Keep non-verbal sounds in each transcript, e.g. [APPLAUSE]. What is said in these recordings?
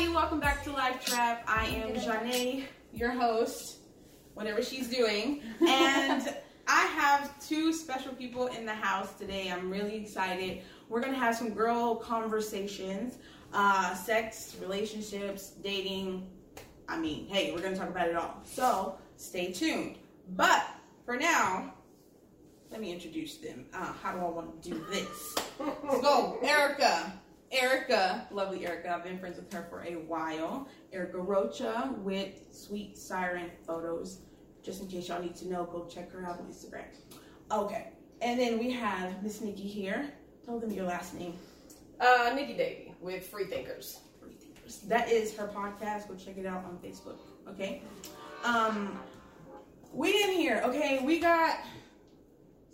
everybody. Welcome back to Live Trap. I am Janae, your host, whatever she's doing. And [LAUGHS] I have two special people in the house today. I'm really excited. We're going to have some girl conversations, uh, sex, relationships, dating. I mean, hey, we're going to talk about it all. So stay tuned. But for now, let me introduce them. Uh, how do I want to do this? Let's go. Erica. Erica, lovely Erica. I've been friends with her for a while. Erica Rocha with Sweet Siren Photos. Just in case y'all need to know, go check her out on Instagram. Okay. And then we have Miss Nikki here. Tell them your last name. Uh, Nikki Davy with Free Thinkers. Free Thinkers. That is her podcast. Go check it out on Facebook. Okay. Um, we in here. Okay, we got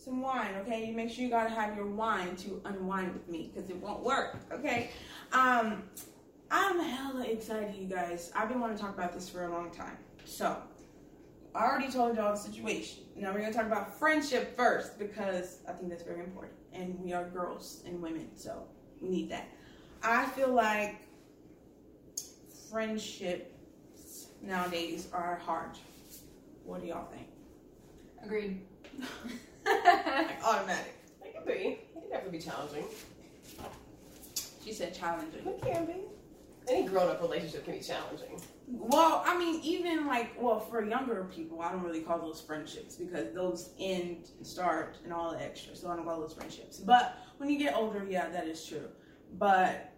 some wine, okay? You make sure you gotta have your wine to unwind with me because it won't work, okay? Um, I'm hella excited, you guys. I've been wanting to talk about this for a long time. So, I already told y'all the situation. Now we're gonna talk about friendship first because I think that's very important. And we are girls and women, so we need that. I feel like friendships nowadays are hard. What do y'all think? Agreed. [LAUGHS] like [LAUGHS] automatic. It can be. It can definitely be challenging. She said challenging. It can be. Any grown up relationship can be challenging. Well, I mean, even like, well, for younger people, I don't really call those friendships because those end, start, and all the extra. So I don't call those friendships. But when you get older, yeah, that is true. But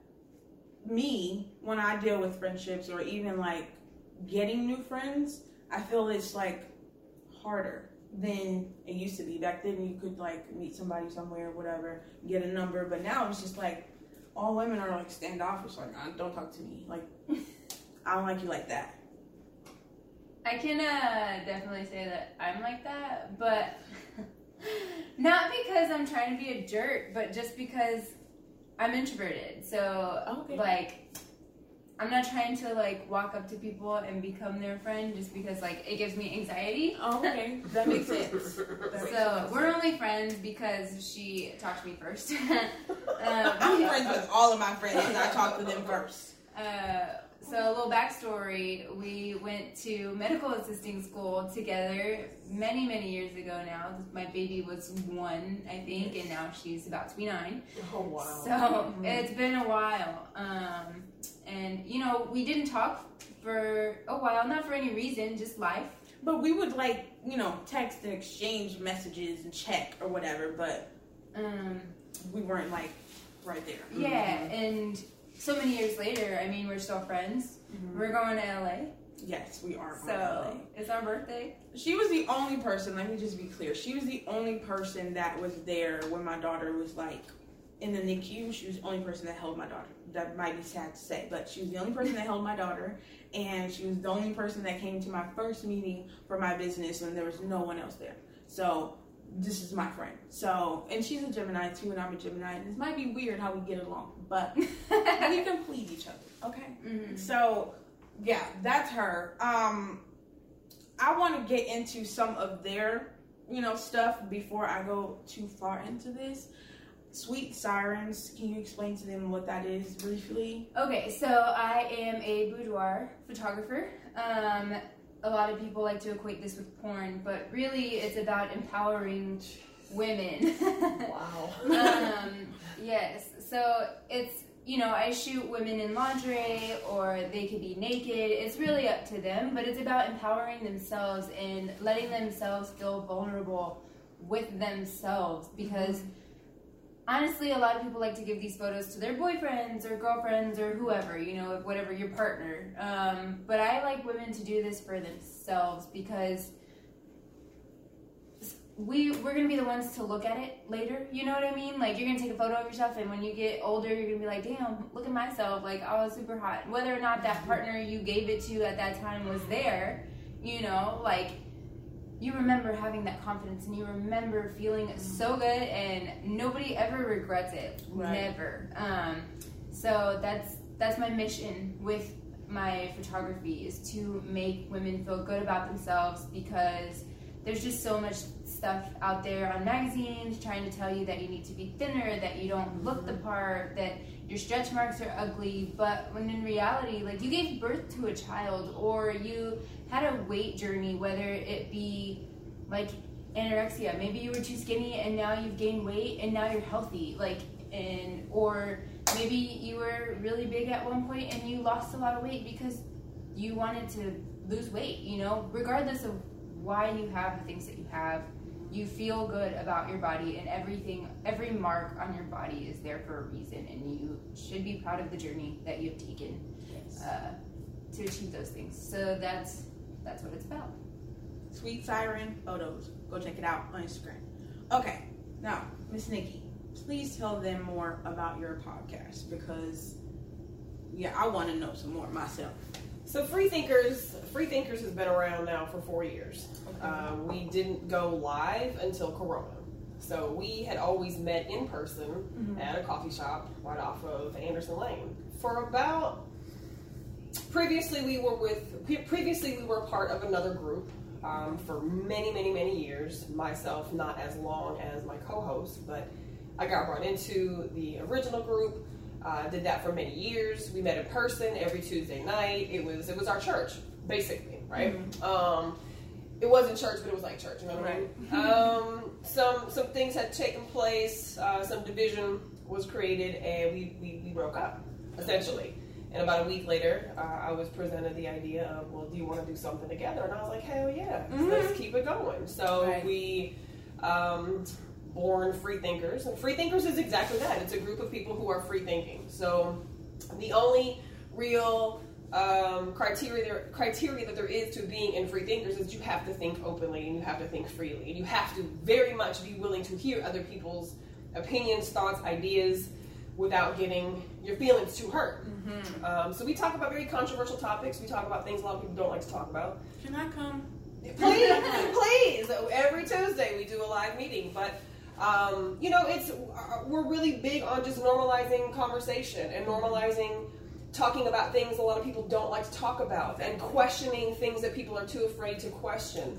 me, when I deal with friendships or even like getting new friends, I feel it's like harder than it used to be. Back then, you could like meet somebody somewhere, whatever, get a number. But now it's just like all women are like standoffish. Like, don't talk to me. Like, [LAUGHS] I don't like you like that. I can uh, definitely say that I'm like that, but [LAUGHS] not because I'm trying to be a jerk, but just because I'm introverted. So, Okay. like, I'm not trying to like walk up to people and become their friend just because like it gives me anxiety. Oh, okay. [LAUGHS] That makes sense. That So sense. we're only friends because she talked to me first. [LAUGHS] I'm um, friends with all of my friends. and I talk to them first. Uh, so a little backstory: we went to medical assisting school together many, many years ago. Now my baby was one, I think, and now she's about to be nine. Oh wow. So it's been a while. Um, and you know, we didn't talk for a while, not for any reason, just life. But we would like, you know, text and exchange messages and check or whatever. But Um, we weren't like right there. yeah, and so many years later, I mean, we're still friends. Mhm. We're going to LA, Yes, we are. so to LA. it's our birthday. She was the only person, let me just be clear. She was the only person that was there when my daughter was like in the NICU. She was the only person that held my daughter. That might be sad to say, but she was the only person that held my daughter. And she was the only person that came to my first meeting for my business when there was no one else there. So this is my friend. So, and she's a Gemini too, and I'm a Gemini. And this might be weird how we get along, but we [LAUGHS] complete each other. Okay. Mhm. So, yeah, that's her. Um, I want to get into some of their, you know, stuff before I go too far into this. Sweet Sirens, can you explain to them what that is briefly? Okay, so I am a boudoir photographer. Um, a lot of people like to equate this with porn, but really it's about empowering women. [LAUGHS] Wow. um, yes, so it's, you know, I shoot women in lingerie or they could be naked. It's really up to them, but it's about empowering themselves and letting themselves feel vulnerable with themselves because honestly, a lot of people like to give these photos to their boyfriends or girlfriends or whoever, you know, whatever your partner. Um, but I like women to do this for themselves because we we're gonna be the ones to look at it later. You know what I mean? Like you're gonna take a photo of yourself, and when you get older, you're gonna be like, "Damn, look at myself! Like I was super hot." Whether or not that partner you gave it to at that time was there, you know, like you remember having that confidence and you remember feeling so good and nobody ever regrets it Right. never um, so that's that's my mission with my photography is to make women feel good about themselves because there's just so much stuff out there on magazines trying to tell you that you need to be thinner, that you don't look the mm-hmm. part, that your stretch marks are ugly. But when in reality, like you gave birth to a child or you had a weight journey, whether it be like anorexia, maybe you were too skinny and now you've gained weight and now you're healthy. Like, and or maybe you were really big at one point and you lost a lot of weight because you wanted to lose weight, you know, regardless of why you have the things that you have, you feel good about your body and everything, every mark on your body is there for a reason and you should be proud of the journey that you've taken uh, to achieve those things. So that's, that's what it's about. Sweet Siren Photos. Go check it out on Instagram. Okay, now, Miss Nikki, please tell them more about your podcast because, yeah, I want to know some more myself. So Free Thinkers, Free Thinkers has been around now for four years. Uh, we didn't go live until Corona. So we had always met in person at a coffee shop right off of Anderson Lane for about. Previously, we were with. Previously, we were part of another group um, for many, many, many years. Myself, not as long as my co-host, but I got brought into the original group. Uh, did that for many years. We met in person every Tuesday night. It was it was our church, basically, right? Um, it wasn't church, but it was like church. You know what I mean? um, some some things had taken place. Uh, some division was created, and we, we we broke up essentially. And about a week later, uh, I was presented the idea of, well, do you want to do something together? And I was like, hell yeah, let's keep it going. So Right. we um, born free thinkers, and free thinkers is exactly that. It's a group of people who are free thinking. So the only real um, criteria there, criteria that there is to being in free thinkers is you have to think openly and you have to think freely and you have to very much be willing to hear other people's opinions, thoughts, ideas without getting your feelings too hurt. Um, so we talk about very controversial topics. We talk about things a lot of people don't like to talk about. Can I come? Please, [LAUGHS] please. Every Tuesday we do a live meeting, but um, you know, it's we're really big on just normalizing conversation and normalizing talking about things a lot of people don't like to talk about and questioning things that people are too afraid to question.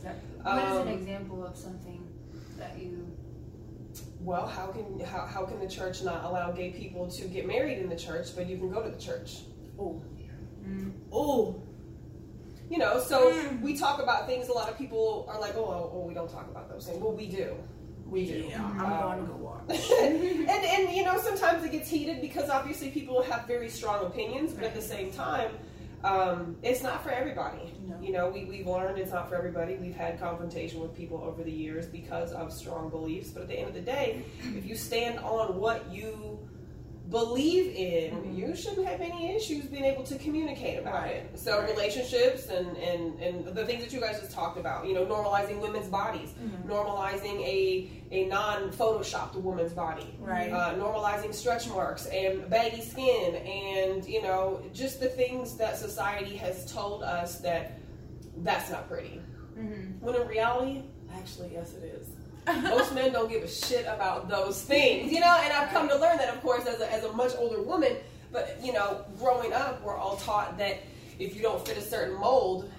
What is Um, an example of something that you Well, how can how, how can the church not allow gay people to get married in the church, but you can go to the church? Oh, mm, oh, You know, so Mm. we talk about things. A lot of people are like, "Oh, oh, oh, we don't talk about those things." Well, we do. We do. yeah. I'm Um, going to go watch. [LAUGHS] and and you know sometimes it gets heated because obviously people have very strong opinions, but at the same time, um, it's not for everybody. No. You know, we we've learned it's not for everybody. We've had confrontation with people over the years because of strong beliefs. But at the end of the day, if you stand on what you believe in, Mhm. you shouldn't have any issues being able to communicate about Right. it. So Right. relationships and, and, and the things that you guys just talked about, you know, normalizing women's bodies, Mhm. normalizing a, a non-photoshopped woman's body Right. uh, normalizing stretch marks and baggy skin and you know just the things that society has told us that that's not pretty mhm. when in reality actually yes it is [LAUGHS] most men don't give a shit about those things you know and i've come to learn that of course as a, as a much older woman but you know growing up we're all taught that if you don't fit a certain mold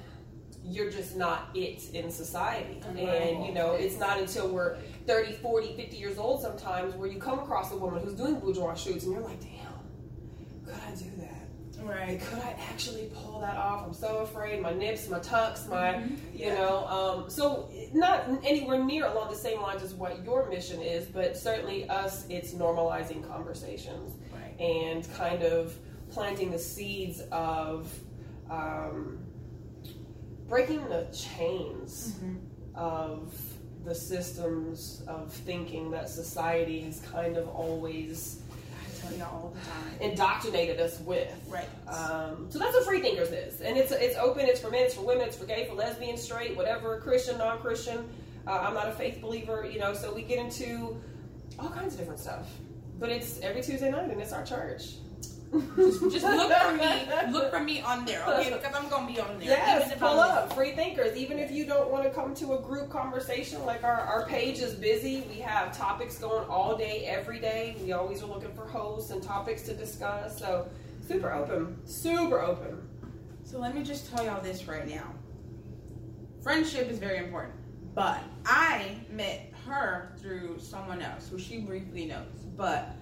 you're just not it in society. And you know it's not until we're 30 40 50 years old sometimes where you come across a woman who's doing boudoir shoots and you're like damn could i do that Right. could I actually pull that off? I'm so afraid. My nips, my tucks, my, you Yeah. know. Um, so not anywhere near along the same lines as what your mission is, but certainly us, it's normalizing conversations Right. and kind of planting the seeds of um, breaking the chains Mm-hmm. of the systems of thinking that society has kind of always tell y'all all the time. indoctrinated us with. Right. Um, so that's what free thinkers is, and it's it's open. It's for men. It's for women. It's for gay, for lesbian, straight, whatever, Christian, non-Christian. Uh, I'm not a faith believer, you know. So we get into all kinds of different stuff. But it's every Tuesday night, and it's our church. Just, just look for me. Look for me on there, okay? Because I'm gonna be on there. Yes, pull up, free thinkers. Even if you don't want to come to a group conversation, like our, our page is busy. We have topics going all day, every day. We always are looking for hosts and topics to discuss. So super open, super open. So let me just tell y'all this right now. Friendship is very important, but I met her through someone else who she briefly knows. But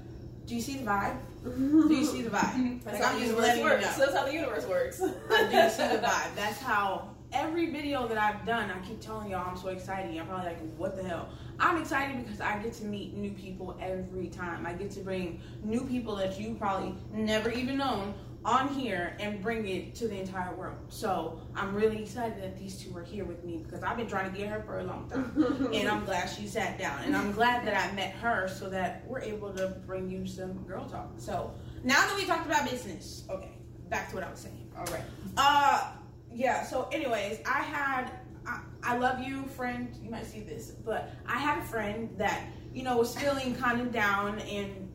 do you see the vibe? [LAUGHS] Do you see the vibe? That's how the universe you works. know. That's how the universe works. I [LAUGHS] do see the vibe. [LAUGHS] That's how every video that I've done, I keep telling y'all I'm so excited. I'm probably like, what the hell? I'm excited because I get to meet new people every time. I get to bring new people that you probably never even known on here and bring it to the entire world. So I'm really excited that these two are here with me because I've been trying to get her for a long time. [LAUGHS] and I'm glad she sat down. And I'm glad that I met her so that we're able to bring you some girl talk. So now that we talked about business, okay, back to what I was saying. All right. Uh, yeah. So, anyways, I had I, I love you, friend. You might see this, but I had a friend that you know was feeling kind of down and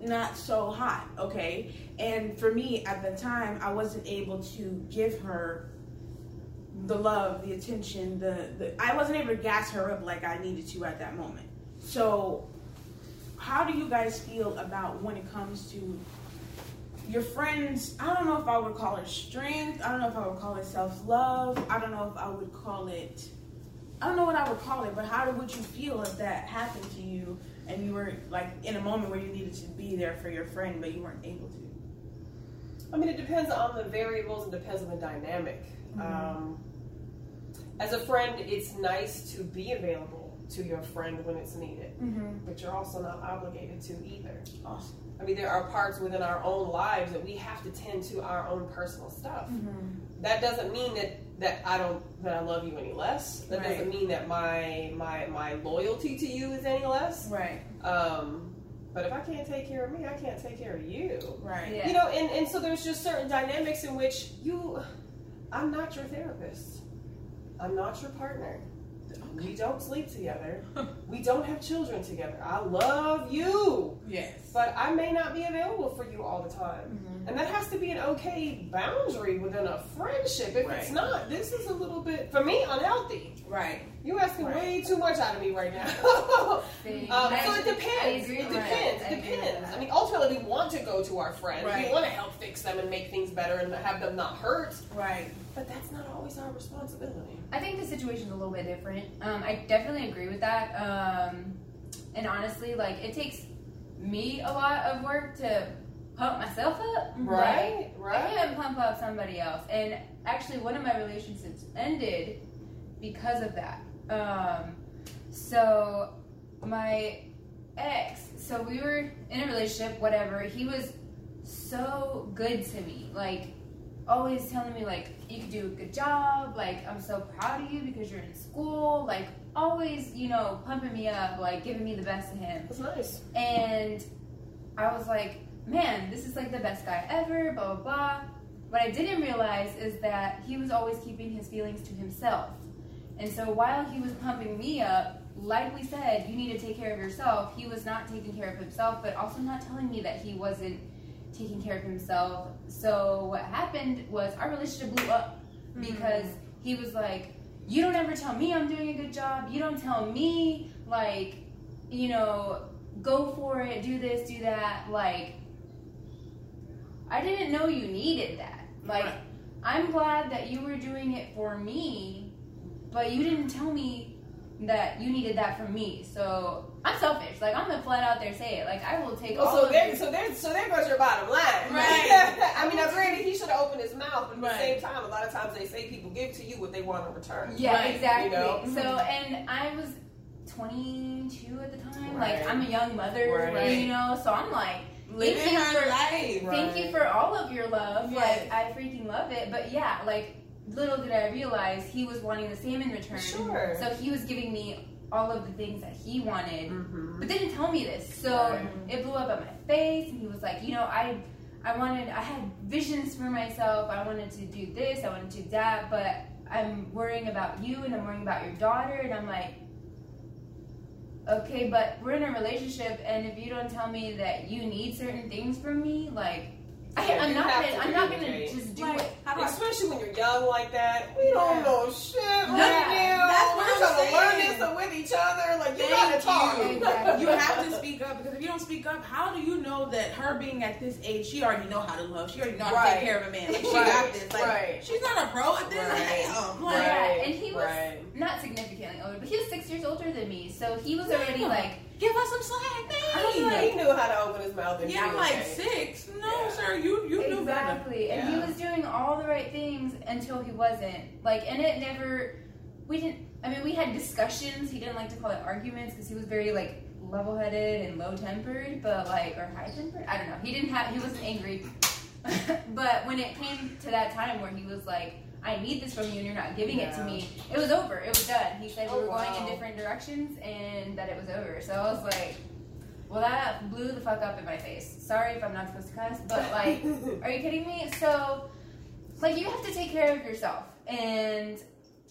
not so hot. Okay, and for me at the time, I wasn't able to give her the love, the attention, the, the I wasn't able to gas her up like I needed to at that moment. So, how do you guys feel about when it comes to your friends, I don't know if I would call it strength. I don't know if I would call it self love. I don't know if I would call it. I don't know what I would call it, but how would you feel if that happened to you and you were like in a moment where you needed to be there for your friend, but you weren't able to? I mean, it depends on the variables and depends on the dynamic. Mhm. Um, as a friend, it's nice to be available to your friend when it's needed, Mm-hmm. but you're also not obligated to either. Awesome. I mean, there are parts within our own lives that we have to tend to our own personal stuff. Mm-hmm. That doesn't mean that that I don't that I love you any less. That Right. doesn't mean that my my my loyalty to you is any less. Right. Um, but if I can't take care of me, I can't take care of you. Right. Yeah. You know, and, and so there's just certain dynamics in which you, I'm not your therapist. I'm not your partner. We don't sleep together. we don't have children together. I love you, Yes. but I may not be available for you all the time. Mhm. And that has to be an okay boundary within a friendship. If it's not, this is a little bit, for me, unhealthy. Right. You asking Right. way too much out of me right now. [LAUGHS] Um, I- so it depends. I agree it with that. depends. I depends. I mean, ultimately, we want to go to our friends. Right. We want to help fix them and make things better and have them not hurt. Right. But that's not always our responsibility. I think the situation's a little bit different. Um, I definitely agree with that. Um, and honestly, like it takes me a lot of work to pump myself up. Right. Like, I can't pump up somebody else. And actually, one of my relationships ended because of that. Um, so my ex, so we were in a relationship, whatever. He was so good to me, like always telling me like you could do a good job, like I'm so proud of you because you're in school, like always, you know, pumping me up, like giving me the best of him. That's nice. And I was like, man, this is like the best guy ever, blah, blah, blah. What I didn't realize is that he was always keeping his feelings to himself. And so while he was pumping me up, like we said, you need to take care of yourself, he was not taking care of himself, but also not telling me that he wasn't taking care of himself. So what happened was our relationship blew up hmm. because he was like, You don't ever tell me I'm doing a good job. You don't tell me, like, you know, go for it, do this, do that. Like, I didn't know you needed that. Like, Right. I'm glad that you were doing it for me, but you didn't tell me that you needed that from me. So I'm selfish. Like, I'm gonna flat out there say it. Like, I will take all Oh, so there, so there, so there goes your bottom line. Right. [LAUGHS] I mean, now granted, he should have opened his mouth, but at Right. the same time, a lot of times they say people give to you what they want in return. Yeah, Right, exactly. you know? So, and I was 22 at the time. Like, I'm a young mother, you know. So I'm like, Living Thank you her for- life. thank you for all of your love. Yes. Like, I freaking love it. But yeah, like, little did I realize he was wanting the same in return. Sure. So he was giving me all of the things that he wanted, Mm-hmm. but didn't tell me this. So Right. it blew up at my face, and he was like, you know, I. I wanted, I had visions for myself. I wanted to do this, I wanted to do that, but I'm worrying about you and I'm worrying about your daughter. And I'm like, okay, but we're in a relationship, and if you don't tell me that you need certain things from me, like, I, Yeah, I'm not gonna, I'm not gonna communicate. just do Like, it. how do I Especially when you're young like that. We don't know shit right No, now. that's We're I'm trying to learn saying. this with each other. Like, you Thank gotta talk. you. [LAUGHS] Exactly. You have to speak up because if you don't speak up, how do you know that her being at this age, she already know how to love, she already know how to Right. take care of a man, like she Right. got this. Like Right. she's not a pro at this. Right. Damn. [LAUGHS] Like, Yeah, and he was- right. Not significantly older, but he was six years older than me. So he was already Yeah. like, Give us some slack, I was man. He knew how to open his mouth and Yeah, be I'm like okay. six. No, Yeah. sir, you you knew better. exactly, and he was doing all the right things until he wasn't. Like, and it never. We didn't. I mean, we had discussions. He didn't like to call it arguments because he was very like level-headed and low-tempered, but like or high-tempered. I don't know. He didn't have. He wasn't angry. [LAUGHS] but when it came to that time where he was like, I need this from you and you're not giving it to me, it was over. It was done. He said we Oh, were going in different directions and that it was over. So I was like, well, that blew the fuck up in my face. Sorry if I'm not supposed to cuss, but like, [LAUGHS] are you kidding me? So, like, you have to take care of yourself. And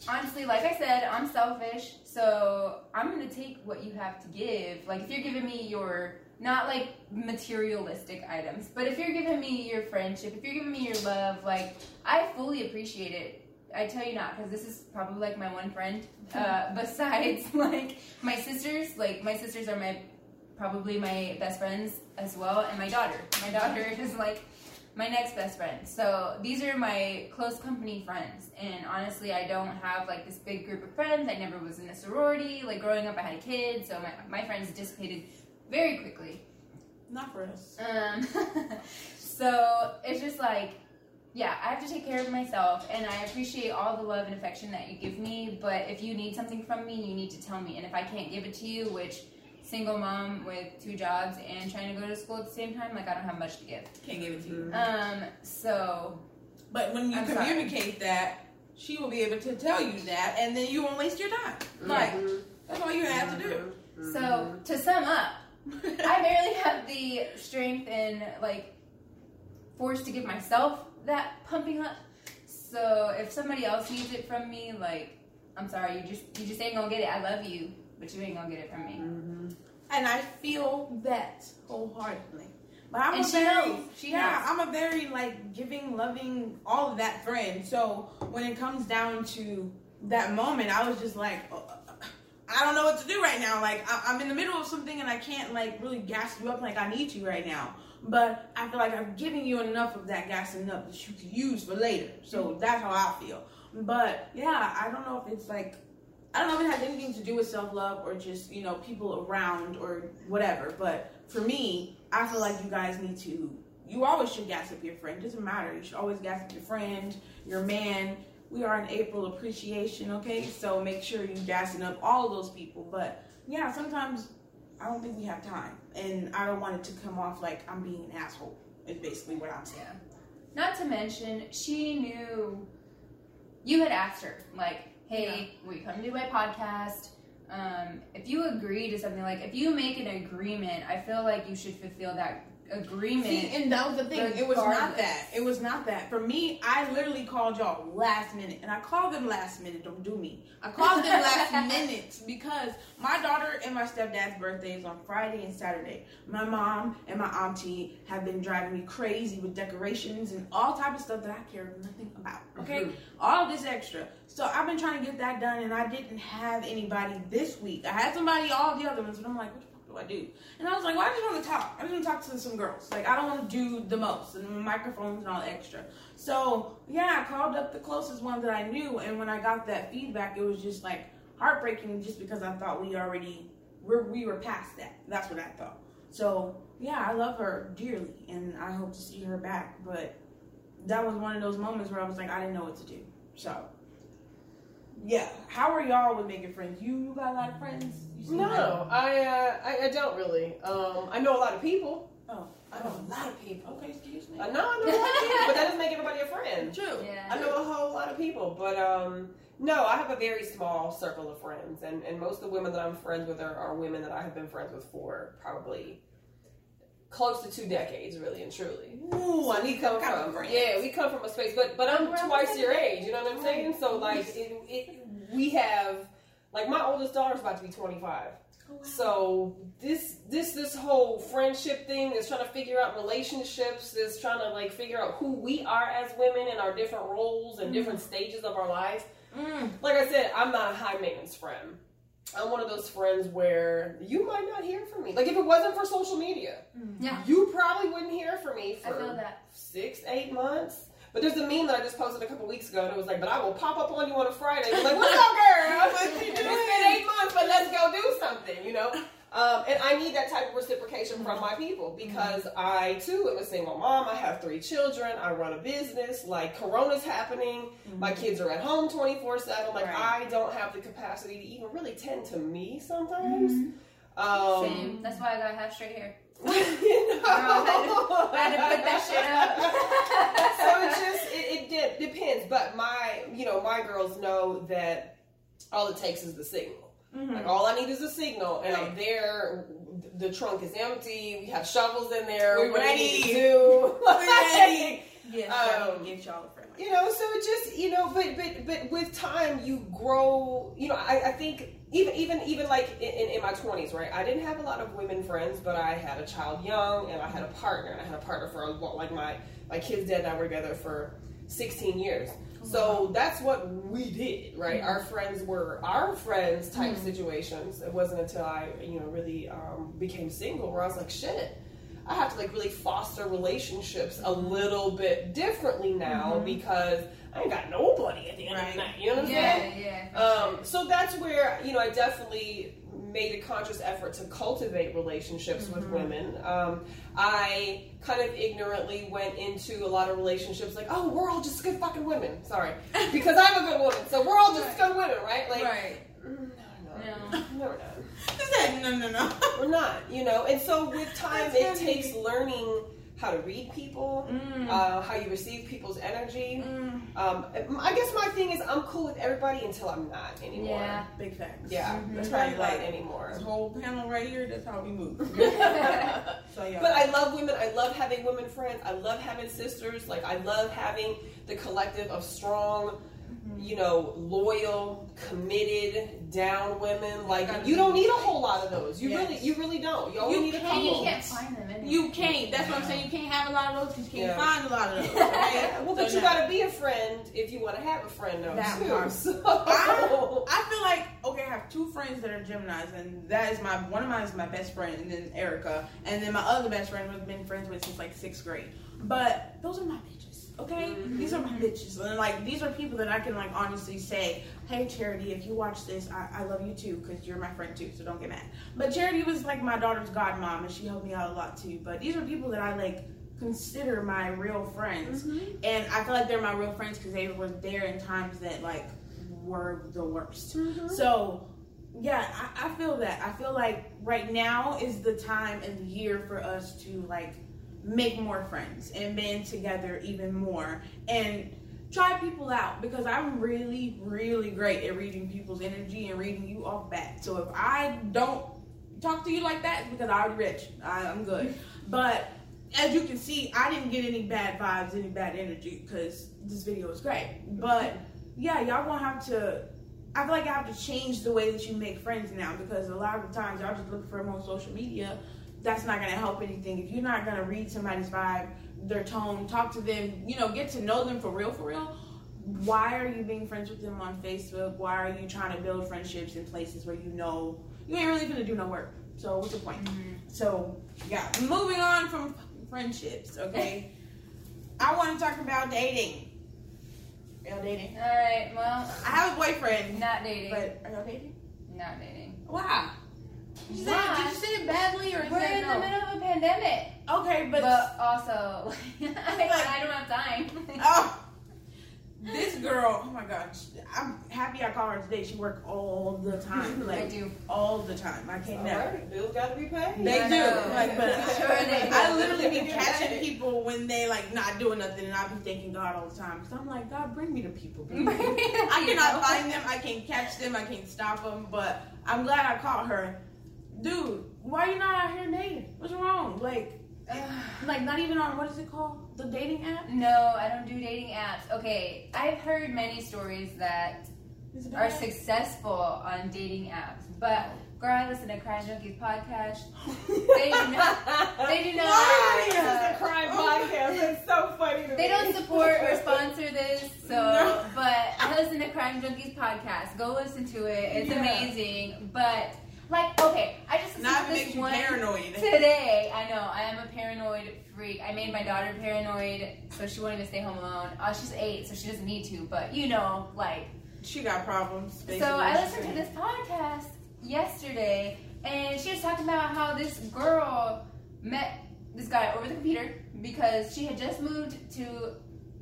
honestly, like I said, I'm selfish. So I'm going to take what you have to give. Like, if you're giving me your, not like materialistic items, but if you're giving me your friendship, if you're giving me your love, like, I fully appreciate it. I tell you not, because this is probably like my one friend. Uh, [LAUGHS] besides, [LAUGHS] like, my sisters, like, my sisters are my probably my best friends as well, and my daughter. My daughter [LAUGHS] is like my next best friend. So these are my close company friends. And honestly, I don't have like this big group of friends. I never was in a sorority. Like growing up, I had a kid, so my, my friends dissipated very quickly. Not for us. Um, [LAUGHS] so it's just like, yeah, I have to take care of myself, and I appreciate all the love and affection that you give me. But if you need something from me, you need to tell me. And if I can't give it to you, which single mom with two jobs and trying to go to school at the same time, like I don't have much to give. Can't give it to you. Um, so But when you I'm sorry. communicate that, she will be able to tell you that, and then you won't waste your time. Like Mhm. that's all you have to do. so to sum up, I barely have the strength and like force to give myself that pumping up. So if somebody else needs it from me, like I'm sorry, you just you just ain't gonna get it. I love you, but you ain't gonna get it from me. Mhm. and I feel that wholeheartedly. But I'm And a very, knows. She yeah, has. I'm a very like giving, loving, all of that friend. So when it comes down to that moment, I was just like, uh, I don't know what to do right now. Like I, I'm in the middle of something and I can't like really gas you up like I need you right now. But I feel like I'm giving you enough of that gassing up that you can use for later. So mm-hmm. that's how I feel. But yeah, I don't know if it's like I don't know if it has anything to do with self love or just, you know, people around or whatever. But for me, I feel like you guys need to, you always should gas up your friend. doesn't matter. You should always gas up your friend, your man. We are in April appreciation, okay? So make sure you gassing up all of those people. But yeah, sometimes I don't think we have time. And I don't want it to come off like I'm being an asshole, is basically what I'm saying. Not to mention, she knew you had asked her, like, hey, will you come do my podcast? Um, if you agree to something, like, if you make an agreement, I feel like you should fulfill that agreement. See, and that was the thing. It was not that. It was not that. For me, I literally called y'all last minute, and I called them last minute. Don't do me. I called them last [LAUGHS] minute because my daughter and my stepdad's birthday is on Friday and Saturday. My mom and my auntie have been driving me crazy with decorations and all type of stuff that I care nothing about. Okay, Mhm. all this extra. So I've been trying to get that done, and I didn't have anybody this week. I had somebody all the other ones, but I'm like, what the do I do? And I was like, well, I just want to talk. I just want to talk to some girls. Like, I don't want to do the most and microphones and all extra. So yeah, I called up the closest one that I knew, and when I got that feedback, it was just like heartbreaking, just because I thought we already we're, we were past that. That's what I thought. So yeah, I love her dearly, and I hope to see her back. But that was one of those moments where I was like, I didn't know what to do. So yeah, how are y'all with making friends? You you got a lot of friends? You seem No, I, uh, I I don't really. Um, I know a lot of people. Oh, I know a lot of people. Okay, excuse me. I know I know a lot of people, but that doesn't make everybody a friend. True. yeah. I know a whole lot of people, but um, no, I have a very small circle of friends, and, and most of the women that I'm friends with are, are women that I have been friends with for probably close to two decades, really and truly. Ooh, I So we come kind from friends. yeah, we come from a space, but but I'm We're twice your age. You know what I'm saying? So like it, it, we have like my oldest daughter's about to be 25. So this this this whole friendship thing is trying to figure out relationships, is trying to like figure out who we are as women and our different roles and different stages of our lives. Mm. Like I said, I'm not a high maintenance friend. I'm one of those friends where you might not hear from me. Like if it wasn't for social media, mm. Yeah. you probably wouldn't hear from me I for feel that. six, eight months. But there's a meme that I just posted a couple weeks ago, and it was like, "But I will pop up on you on a Friday." I'm like, "What's up, girl? [LAUGHS] What you it's doing? been eight months, but let's go do something," you know. Um, and I need that type of reciprocation from my people because I too am a single mom. I have three children. I run a business. Like Corona's happening. My kids are at home twenty four seven. Like Right. I don't have the capacity to even really tend to me sometimes. Um, Same. That's why I got half straight hair. [LAUGHS] you know? [LAUGHS] I had to put that shit up. [LAUGHS] so it just it, it de- depends. But my you know my girls know that all it takes is the signal. Like all I need is a signal, and I'm there. The trunk is empty. We have shovels in there. We're what do you need ready. to do? [LAUGHS] ready. [LAUGHS] Yes, Um, get y'all a friend. Like you know so it just you know but but but with time you grow you know i, I think even even even like in, in, my 20s right i didn't have a lot of women friends but i had a child young and i had a partner and i had a partner for a long like my my kids dad and i were together for 16 years so that's what we did right our friends were our friends type situations it wasn't until i you know really um, became single where i was like shit I have to like really foster relationships a little bit differently now because I ain't got nobody at the end of Right. the night. You know what I'm Yeah, saying? yeah. Um, so that's where you know I definitely made a conscious effort to cultivate relationships with women. Um, I kind of ignorantly went into a lot of relationships like, oh, we're all just good fucking women. Sorry, [LAUGHS] because I'm a good woman, so we're all just good women, right? Like, right. mm, no, No. no, we're not. [LAUGHS] No, no, no. We're not, you know. And so with time, That's it takes learning how to read people, Mm. uh, how you receive people's energy. Mm, Um, I guess my thing is I'm cool with everybody until I'm not anymore. Yeah. big facts. Yeah, Mhm. That's right, like- anymore. This whole panel right here, that's how we move. [LAUGHS] so yeah. But I love women. I love having women friends. I love having sisters. Like I love having the collective of strong, Mm-hmm. you know, loyal, committed, down women. Like you don't need a whole lot of those. You Yes. really, you really don't. You only You need a couple. You can't find them anyway. You can't. That's what I'm saying. You can't have a lot of those because you can't Yeah. find a lot of those. [LAUGHS] Right? Well, but So you now- gotta be a friend if you want to have a friend, though. That too. So- I, I feel like okay, I have two friends that are Gemini's, and that is my one of mine is my best friend, and then Erica, and then my other best friend we've been friends with since like sixth grade. But those are my okay? Mm-hmm. These are my bitches, and like these are people that I can like honestly say, hey Charity, if you watch this, I, I love you too because you're my friend too, so don't get mad. But Charity was like my daughter's godmom, and she helped me out a lot too. But these are people that I like consider my real friends mm-hmm. and I feel like they're my real friends because they were there in times that like were the worst. Mm-hmm. So yeah, I, I feel that. I feel like right now is the time and the year for us to like make more friends and band together even more and try people out because I'm really, really great at reading people's energy and reading you off bat. So if I don't talk to you like that, it's because I'm already rich. I, I'm good. But as you can see, I didn't get any bad vibes, any bad energy because this video is great. But yeah, y'all gonna have to. I feel like I have to change the way that you make friends now because a lot of the times y'all just look for them on social media. That's not gonna help anything. If you're not gonna read somebody's vibe, their tone, talk to them, you know, get to know them for real, for real. Why are you being friends with them on Facebook? Why are you trying to build friendships in places where you know you ain't really gonna do no work? So what's the point? Mm-hmm. So yeah, moving on from friendships, okay. [LAUGHS] I want to talk about dating. Y'all dating? All right. Well, I have a boyfriend, not dating. but are y'all dating? not dating. Why? Did you, say, did you say it badly or is We're in no? the middle of a pandemic, Okay, but, but, also [LAUGHS] I, I don't have time. [LAUGHS] oh, this girl. Oh my gosh, I'm happy I called her today. She worked all the time, [LAUGHS] Like, I do. all the time. I can't All never. right, bills gotta be paid. They I do. know. Like, but Sure they do. I literally be catching people when they like not doing nothing, and I be thanking God all the time. Cause I'm like, God, bring me to people. please." I cannot find them. I can't catch them. I can't stop them. But I'm glad I caught her. Dude, why are you not out here dating? What's wrong? Like, [SIGHS] like not even on what is it called? The dating app? No, I don't do dating apps. Okay, I've heard many stories that are successful on dating apps, but girl, I listen to Crime Junkies podcast. [LAUGHS] They do not. They do not. Why? Is uh, a crime podcast. It's so funny to They me. don't support or sponsor this, [LAUGHS] so No. but I listen to Crime Junkies podcast. Go listen to it. It's Yeah. amazing. But Like, okay, I just Not this one paranoid. today. I know I am a paranoid freak. I made my daughter paranoid, so she wanted to stay home alone. Uh, she's eight, so she doesn't need to. But you know, like, She got problems. so I listened to this podcast yesterday, and she was talking about how this girl met this guy over the computer because she had just moved to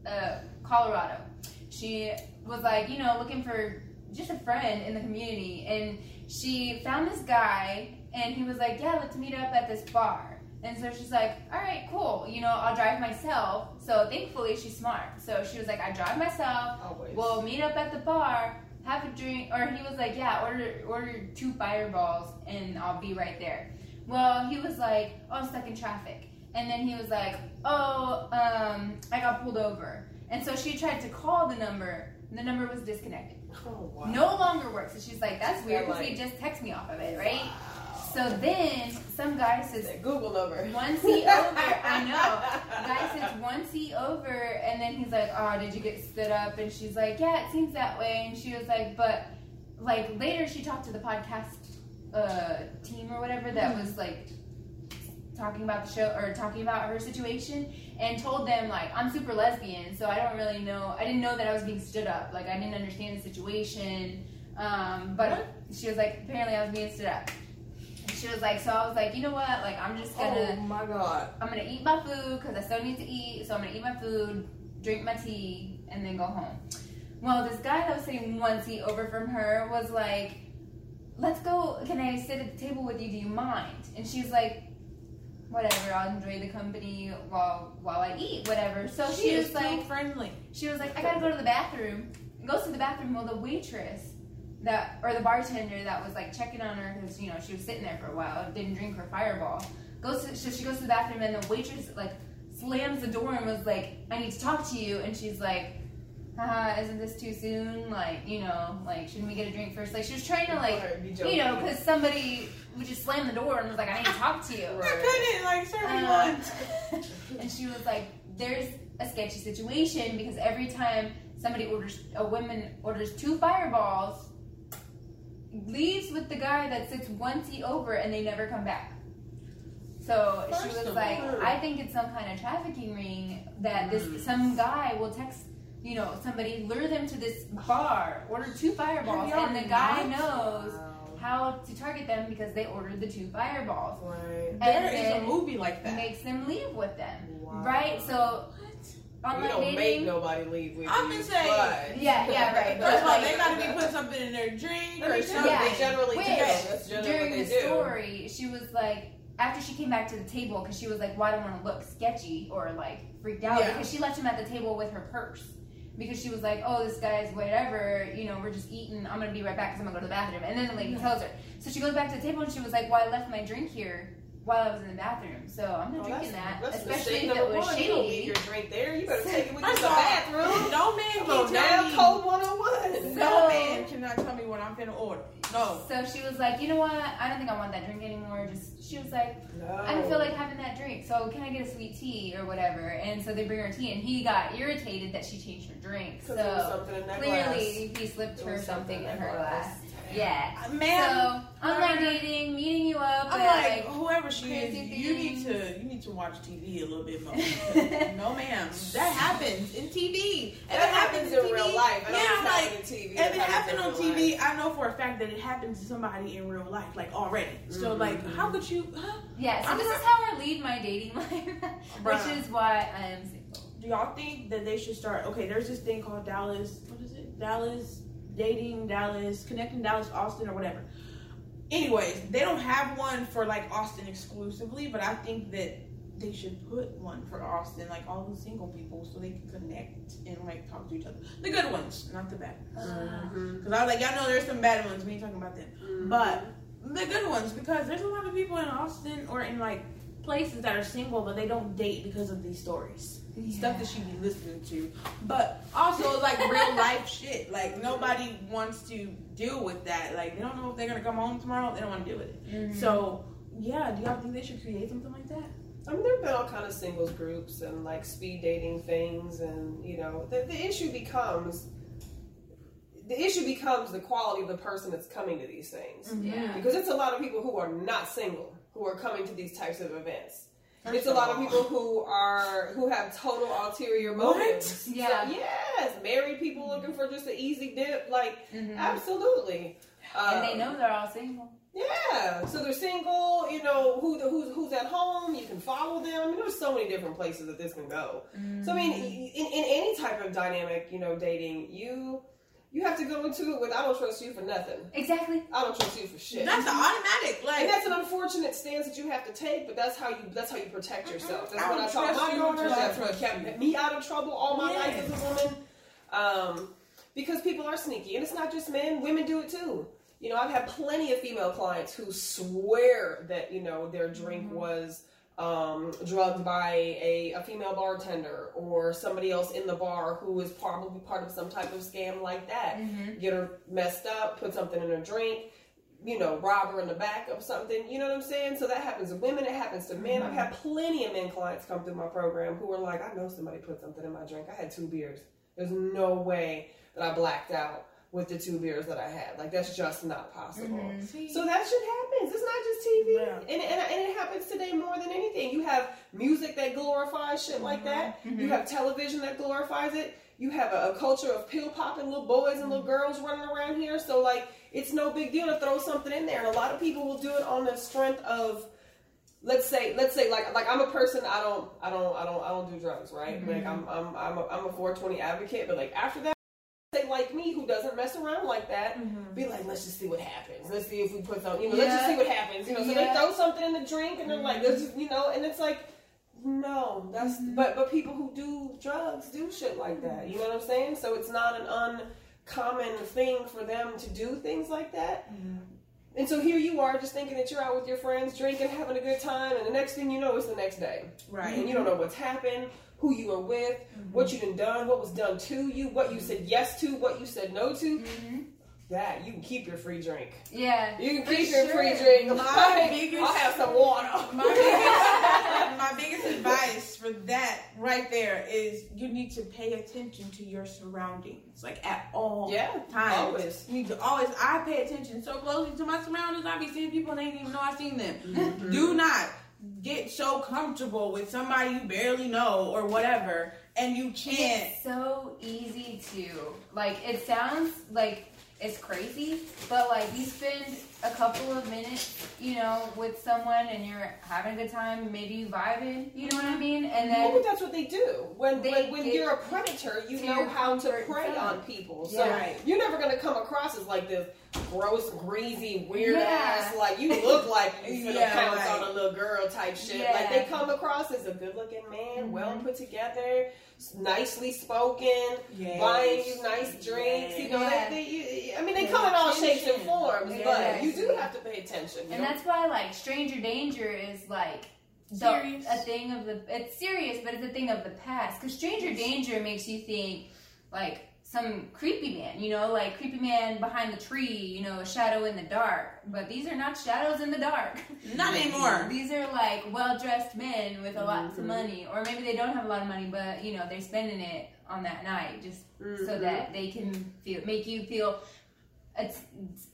uh, Colorado. She was like, you know, looking for just a friend in the community, and she found this guy, and he was like, yeah, let's meet up at this bar. And so she's like, all right, cool. You know, I'll drive myself. So thankfully, she's smart. So she was like, I drive myself. Always. We'll meet up at the bar, have a drink, or he was like, yeah, order order two fireballs, and I'll be right there. Well, he was like, oh, I'm stuck in traffic, and then he was like, oh, um, I got pulled over, and so she tried to call the number, and the number was disconnected, oh, wow. no longer works. So she's like, that's weird because like- he just texted me off of it, right? Wow. So then some guy says, Google number. one seat over. I [LAUGHS] know. Guy says, one seat over, and then he's like, "Oh, did you get stood up?" And she's like, "Yeah, it seems that way." And she was like, "But like later, she talked to the podcast uh, team or whatever that was like talking about the show or talking about her situation, and told them like, I'm super lesbian, so I don't really know. I didn't know that I was being stood up. Like I didn't understand the situation." Um, but she was like, apparently I was being stood up. And she was like, so I was like, you know what? Like, I'm just gonna Oh my god. I'm gonna eat my food because I still need to eat. So I'm gonna eat my food, drink my tea, and then go home. Well, this guy that was sitting one seat over from her was like, "Let's go. Can I sit at the table with you? Do you mind?" And she's like, "Whatever. I'll enjoy the company while while I eat. Whatever." So she, she was so like, friendly. she was like, I gotta go to the bathroom. And goes to the bathroom. Well, the waitress that, or the bartender that was like checking on her because you know she was sitting there for a while, didn't drink her Fireball. Goes to, so she goes to the bathroom and the waitress like slams the door and was like, I need to talk to you. And she's like, Haha, isn't this too soon? Like, you know, like shouldn't we get a drink first? Like she was trying to like, you know, because somebody would just slam the door and was like, I need to talk to you. Right. [LAUGHS] I couldn't like serve me Uh, lunch. [LAUGHS] and she was like, "There's a sketchy situation because every time somebody orders, a woman orders two fireballs, leaves with the guy that sits one seat over, and they never come back." So she was like, "I think it's some kind of trafficking ring that Mm. this some guy will text." You know, somebody lure them to this bar, order two fireballs, and the guy not? knows Wow. how to target them because they ordered the two fireballs. Right. There and is then a movie like that. Makes them leave with them. Wow. Right? So We online don't make nobody leave with I'm you. gonna say- but- Yeah, yeah, right. First of all, Like- they gotta be putting something in their drink or something. Yeah. they generally Which, do. That's generally During what the do. story, she was like, after she came back to the table, because she was like, well, don't want to look sketchy or like freaked out, Yeah. because she left him at the table with her purse. Because she was like, oh, this guy's whatever, you know, we're just eating. I'm gonna be right back because I'm gonna go to the bathroom. And then the lady Yeah. tells her. So she goes back to the table and she was like, well, I left my drink here while I was in the bathroom, so I'm not Oh, drinking that's, that. that's Especially mistake if it number was one. You don't leave shady. your drink there. You better [LAUGHS] take it with you to First the bathroom. No man Come can on tell now, me. code 101. No man cannot tell me what I'm going to order. No. So she was like, you know what? I don't think I want that drink anymore. Just she was like, No. I don't feel like having that drink, so can I get a sweet tea or whatever? And so they bring her tea, and he got irritated that she changed her drink. 'Cause there was So something in that clearly he slipped her something in her glass. Damn. Yeah. Uh, Man, so um, online dating, meeting you up, I'm at, like, whoever she is, crazy you need to you need to watch TV a little bit more. [LAUGHS] no, ma'am, that happens in TV. That If it happens in TV, real life. I don't Yeah, like in TV. if That it happened on TV, life. I know for a fact that it happened to somebody in real life, like already. So, Mhm. like, how mm-hmm. could you? Huh? yeah. So I'm this not- is how I lead my dating [LAUGHS] life, which is why I am single. Do y'all think that they should start? Okay, there's this thing called Dallas. What is it? Dallas dating, Dallas connecting, Dallas Austin, or whatever. Anyways, they don't have one for like Austin exclusively, but I think that they should put one for Austin, like all the single people, so they can connect and like talk to each other. The good ones, not the bad. Mhm. Because I was like, y'all know there's some bad ones. We ain't talking about them, Mhm. but the good ones because there's a lot of people in Austin or in like places that are single, but they don't date because of these stories stuff that she be listening to, but also like real [LAUGHS] life shit. Like nobody wants to deal with that. Like they don't know if they're gonna come home tomorrow. They don't want to deal with it. Mhm. So yeah, do y'all think they should create something like that? I mean, there have been all kind of singles groups and like speed dating things, and you know, the, the issue becomes the issue becomes the quality of the person that's coming to these things. Mm-hmm. Yeah. Because it's a lot of people who are not single who are coming to these types of events. First it's a lot of people who are who have total ulterior What? motives. Yeah. So, yes, married people looking for just an easy dip. Like Mhm. absolutely. And they Um, know they're all single. Yeah, so they're single. You know who the, who's who's at home. You can follow them. I mean, there's so many different places that this can go. So I mean, in, in any type of dynamic, you know, dating, you you have to go into it with I don't trust you for nothing. Exactly. I don't trust you for shit. That's an automatic. Like and that's an unfortunate stance that you have to take, but that's how you that's how you protect yourself. That's I what I don't taught my you daughters. until That's what kept me out of trouble all my life as a woman. Um, because people are sneaky, and it's not just men; women do it too. You know, I've had plenty of female clients who swear that you know their drink Mm-hmm. was um, drugged by a, a female bartender or somebody else in the bar who is probably part of some type of scam like that. Mm-hmm. Get her messed up, put something in her drink, you know, rob her in the back of something. You know what I'm saying? So that happens to women, it happens to men. I've had plenty of men clients come through my program who were like, I know somebody put something in my drink. I had two beers. There's no way that I blacked out with the two beers that I had. Like, that's just not possible. Mhm. So that shit happens. It's not just TV. Yeah. And, and, and it happens today more than anything. You have music that glorifies shit like mm-hmm. that. You mm-hmm. have television that glorifies it. You have a, a culture of pill popping little boys and little mm-hmm. girls running around here. So, like, it's no big deal to throw something in there. And a lot of people will do it on the strength of let's say let's say like like I'm a person I don't I don't I don't I don't do drugs right like I'm I'm I'm a, I'm a 420 advocate but like after that say like me who doesn't mess around like that mm-hmm. be like let's just see what happens. Let's see if we put some you know let's just see what happens. You know so Yeah. they throw something in the drink and they're like mm-hmm. let's just you know and it's like no that's mm-hmm. but but people who do drugs do shit like that you know what I'm saying? So it's not an uncommon thing for them to do things like that. And so here you are just thinking that you're out with your friends, drinking, having a good time, and the next thing you know, it's the next day. Right. And you don't know what's happened, who you were with, what you done done, what was done to you, what you said yes to, what you said no to. Mm-hmm. That, you can keep your free drink. Yeah. You can keep your sure. free drink. My biggest- [LAUGHS] I'll have some water. [LAUGHS] My biggest, my biggest [LAUGHS] advice for that right there is you need to pay attention to your surroundings, like at all Yeah, times. always. You need to always. I pay attention so closely to my surroundings. I be seeing people and they didn't even know I seen them. Mm-hmm. Do not get so comfortable with somebody you barely know or whatever, and you can't. It's so easy to like. It sounds like it's crazy, but like you spend a couple of minutes, you know, with someone and you're having a good time, maybe you vibing, you know what I mean? And then but that's what they do. When They when, when you're a predator, you know how to prey on people. So Yeah. Right. you're never gonna come across as like this gross, greasy, weird Yeah. ass. Like you look like you finna Yeah, pounce right. on a little girl type shit. Like they come across as a good looking man, well mm-hmm. put together, nicely spoken, Yes. buying you nice drinks. You know, Yeah. they, they, you, I mean, they Pay come in all shapes and attention. forms, but you do have to pay attention. and know? that's why like stranger danger is like the, a thing of the it's serious but it's a thing of the past because stranger danger makes you think like some creepy man you know like creepy man behind the tree you know a shadow in the dark but these are not shadows in the dark [LAUGHS] Not anymore. [LAUGHS] these are like well-dressed men with a lot of Mhm. money or maybe they don't have a lot of money but you know they're spending it on that night just so Mhm. that they can feel make you feel at-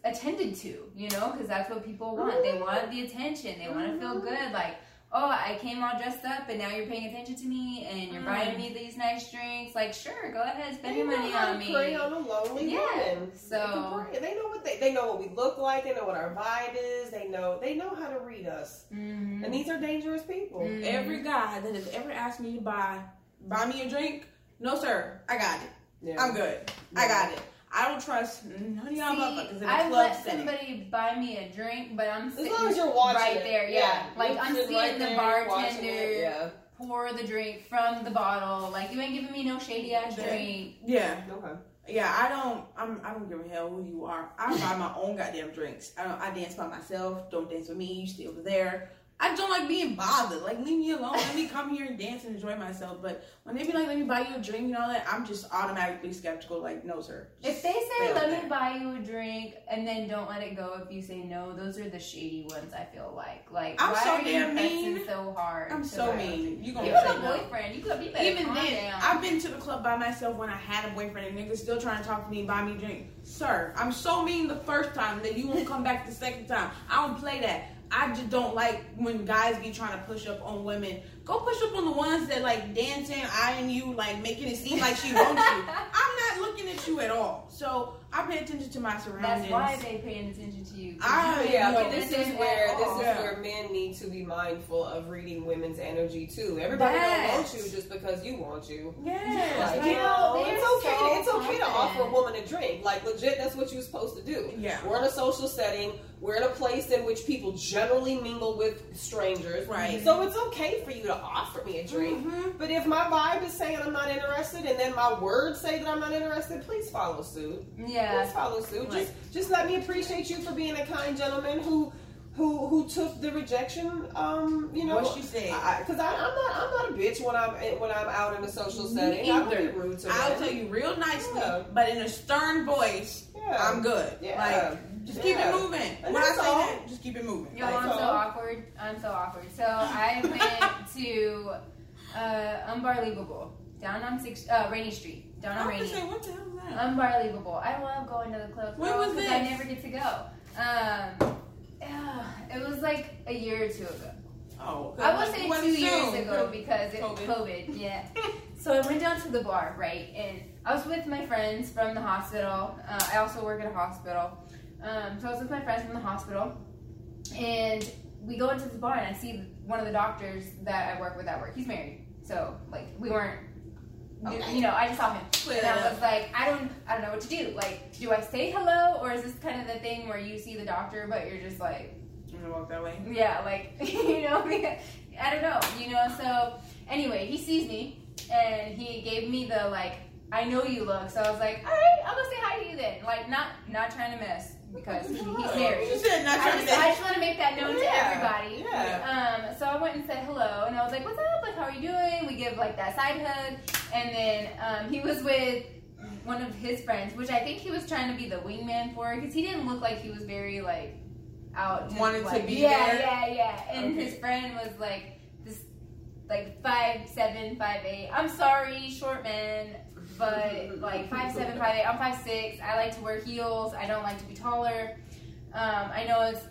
attended to, you know, because that's what people want. They want the attention. They want to feel good. Like, oh, I came all dressed up, and now you're paying attention to me, and you're buying me these nice drinks. Like, sure, go ahead, spend They your money on me. prey on a lonely Yeah, woman. so- They they know what they they know what we look like. They know what our vibe is. They know they know how to read us. Mhm. And these are dangerous people. Mhm. Every guy that has ever asked me to buy buy me a drink, no sir, I got it. Yeah. I'm good. I got it. I don't trust none of y'all See, motherfuckers in a I've club let setting. somebody buy me a drink, but I'm As sitting long as you're watching right it. there. Yeah, like You're I'm sitting seeing right the there, you're watching bartender it, Yeah. pour the drink from the bottle. Like you ain't giving me no shady ass Yeah. drink. Yeah, Okay. yeah. I don't. I'm. I don't give a hell who you are. I buy my own goddamn drinks. I don't. I dance by myself. Don't dance with me. You stay over there. I don't like being bothered. Like, leave me alone. Let me come here and dance and enjoy myself. But when they be like, let me buy you a drink and all that, I'm just automatically skeptical. Like, no, sir. If they say, let there." me buy you a drink, and then don't let it go if you say no, those are the shady ones, I feel like. Like, I'm why so are you damn mean. so hard? I'm so mean. You gonna You say have a no. boyfriend. You could be better. Even then, down. I've been to the club by myself when I had a boyfriend and niggas still trying to talk to me and buy me a drink. Sir, I'm so mean the first time that you won't come back the second time. I don't play that. I just don't like when guys be trying to push up on women. Go push up on the ones that like dancing, eyeing you, like making it seem like she wants you. [LAUGHS] I'm not looking at you at all. So I pay attention to my surroundings. That's why they paying attention to you. I- Yeah, but this is where this is Yeah. where men need to be mindful of reading women's energy too. Everybody Yes. don't want you just because you want you. Yes. Like, You you know, know, it's okay. so it's okay to offer a woman a drink. Like legit, that's what you're supposed to do. Yeah. We're in a social setting. We're in a place in which people generally mingle with strangers. Right. So it's okay for you to offer me a drink. Mhm. But if my vibe is saying I'm not interested, and then my words say that I'm not interested, please follow suit. Yeah. Please follow suit. Right. Just just let me appreciate you for being a kind gentleman who who who took the rejection. Um, you know, What she said. Because I, am not I'm not a bitch when I'm when I'm out in a social setting. I don't either. be rude to I'll men. tell you real nicely, Yeah. but in a stern voice, Yeah. I'm good. Yeah. Like, just keep it moving. And when I say all. that, just keep it moving. Yo, Like, I'm so all. awkward. I'm so awkward. So I went [LAUGHS] to uh, Unbelievable down on six uh, Rainey Street, down I on was Rainey. gonna say, what the hell is that? Unbelievable. I love going to the club. When was because I never get to go. Um, yeah, it was like a year or two ago. oh, I would say two soon. years ago because it COVID. COVID. Yeah. [LAUGHS] So I went down to the bar, right, and I was with my friends from the hospital. Uh, I also work at a hospital, um, so I was with my friends from the hospital, and we go into the bar, and I see one of the doctors that I work with at work. He's married, so like we weren't. Okay. You know, I just saw him, Clear and I was like, I don't, I don't know what to do. Like, do I say hello, or is this kind of the thing where you see the doctor, but you're just like, I'm gonna walk that way. yeah, like [LAUGHS] you know, [LAUGHS] I don't know, you know. So anyway, he sees me and he gave me the like, I know you look. So I was like, all right, I'm gonna say hi to you then. Like not not trying to mess because he's You married. said not I just, I just want to make that known to everybody. Yeah. Um, so I went and said hello, and I was like, "What's up? Like, how are you doing?" We give like that side hug, and then um, he was with one of his friends, which I think he was trying to be the wingman for, because he didn't look like he was very like out. Wanted to be yeah, there? yeah, yeah. And Okay. his friend was like this, like five seven, five eight. I'm sorry, short man. But like five seven, five eight. I'm five six. I like to wear heels. I don't like to be taller. Um, I know it's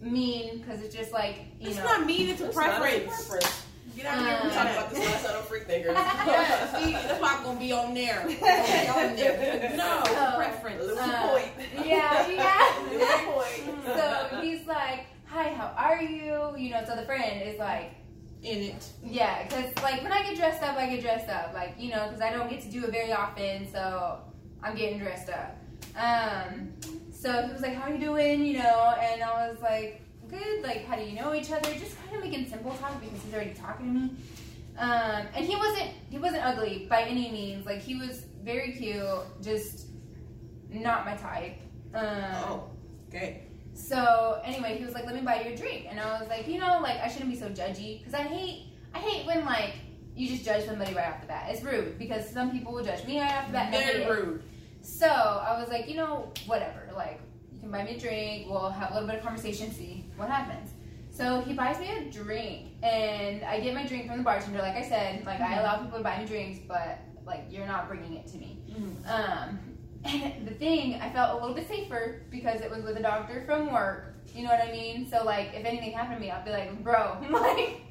mean because it's just like you know It's know. not mean. It's a It's not a preference. preference. Get out of here Um, We with talked about this last night on Freak Thinkers. [LAUGHS] yeah, [LAUGHS] see, that's why I'm gonna be on there. I'm gonna be on there. No, it's a Oh. preference. Little Uh, point. yeah, yeah. [LAUGHS] Little point. so he's like, "Hi, how are you?" You know. So the friend is like, In it. Yeah, because like when I get dressed up, I get dressed up. Like you know, because I don't get to do it very often, so I'm getting dressed up. Um, so he was like, "How you doing?" You know, and I was like, "Good." Like, how do you know each other? Just kind of making simple talk because he's already talking to me. Um, and he wasn't he wasn't ugly by any means. Like he was very cute, just not my type. Um, Oh, okay. So anyway, he was like, "Let me buy you a drink," and I was like, "You know, like I shouldn't be so judgy because I hate, I hate when like you just judge somebody right off the bat. It's rude because some people will judge me right off the bat. Very rude. So I was like, you know, whatever. Like you can buy me a drink. We'll have a little bit of conversation, see what happens. So he buys me a drink, and I get my drink from the bartender. Like I said, like I allow people to buy me drinks, but like you're not bringing it to me. Mhm. Um, and [LAUGHS] the thing, I felt a little bit safer because it was with a doctor from work. You know what I mean? So like, if anything happened to me, I'd be like, bro, [LAUGHS] like,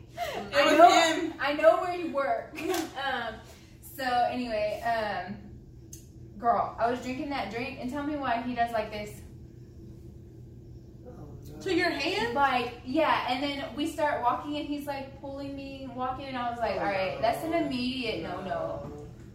I know, him. I know where you work. [LAUGHS] um, so anyway, um, girl, I was drinking that drink, and tell me why he does like this. To your hand? Like, yeah, and then we start walking, and he's like pulling me, walking, and I was like, all right, that's an immediate no no,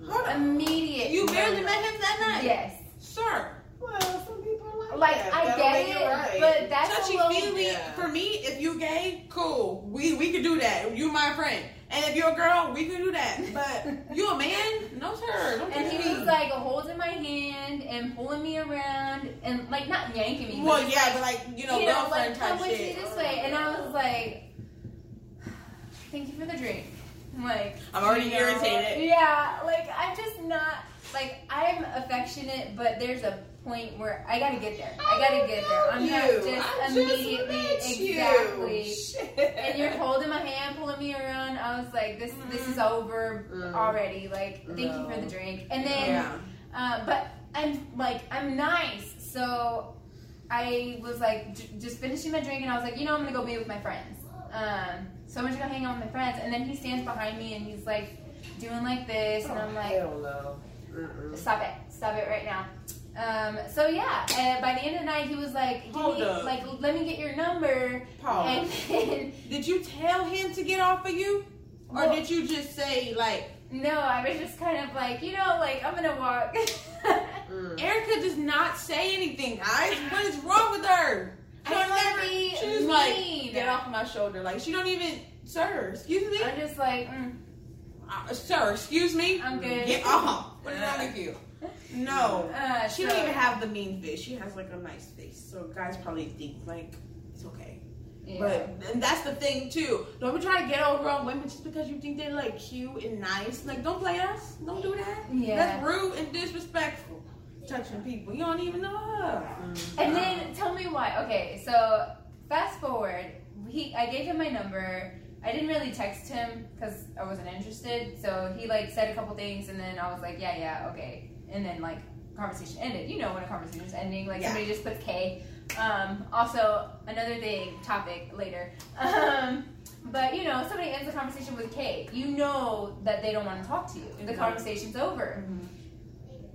Hold on. immediate. You barely met him that night? Yes. Sir. Well, some people are like, Like that. I That'll get it, right. but that's a Touchy little. feely. Yeah. For me, if you gay, cool. We we could do that. You my friend. And if you're a girl, we can do that. But [LAUGHS] you a man? No sir. Don't And touch he me. was like holding my hand and pulling me around and like not yanking me. Well, yeah, like, but like you know, you know, girlfriend like come type with shit. me this way, and I was like, [SIGHS] thank you for the drink. Like, I'm already you know, irritated. Yeah, like I'm just not like I'm affectionate, but there's a point where I gotta get there. I gotta get there. I'm not just I just immediately you. exactly. And you're holding my hand, pulling me around. I was like, this this is over Mm. already. Like, thank you for the drink. And then, Yeah. uh, but I'm like, I'm nice, so I was like, j- just finishing my drink, and I was like, you know, I'm gonna go be with my friends. Um, so I'm just gonna hang out with my friends. And then he stands behind me, and he's like, doing like this, and I'm like, no. Mm-mm. stop it, stop it right now. Um, so yeah, and by the end of the night, he was like, Give Hold me, up. like, let me get your number. Pause. And then, [LAUGHS] Did you tell him to get off of you? Or Well- did you just say, like, no, I was just kind of like, you know, like, I'm gonna walk. [LAUGHS] Mm. Erica does not say anything, guys. What is wrong with her? I don't never- be She just mean. like, get off my shoulder. Like, she don't even, sir, excuse me? I'm just like, mm, Uh, sir, excuse me? I'm good. Get off. What's wrong with you? No. [LAUGHS] Uh, She so- don't even have the mean face. She has like a nice face. So guys probably think like it's okay. yeah. But and that's the thing too. Don't be trying to get over on women just because you think they're like cute and nice. Like don't play us. Don't do that. Yeah. That's rude and disrespectful. Touching people. You don't even know her. And then tell me why. Okay, so fast forward. He, I gave him my number. I didn't really text him because I wasn't interested. So he like said a couple things, and then I was like, yeah, yeah, okay. And then like conversation ended. You know when a conversation is ending, like Yeah. somebody just puts K. Um, also, another thing, topic later. [LAUGHS] Um, but you know, somebody ends the conversation with K. You know that they don't want to talk to you. The conversation's over.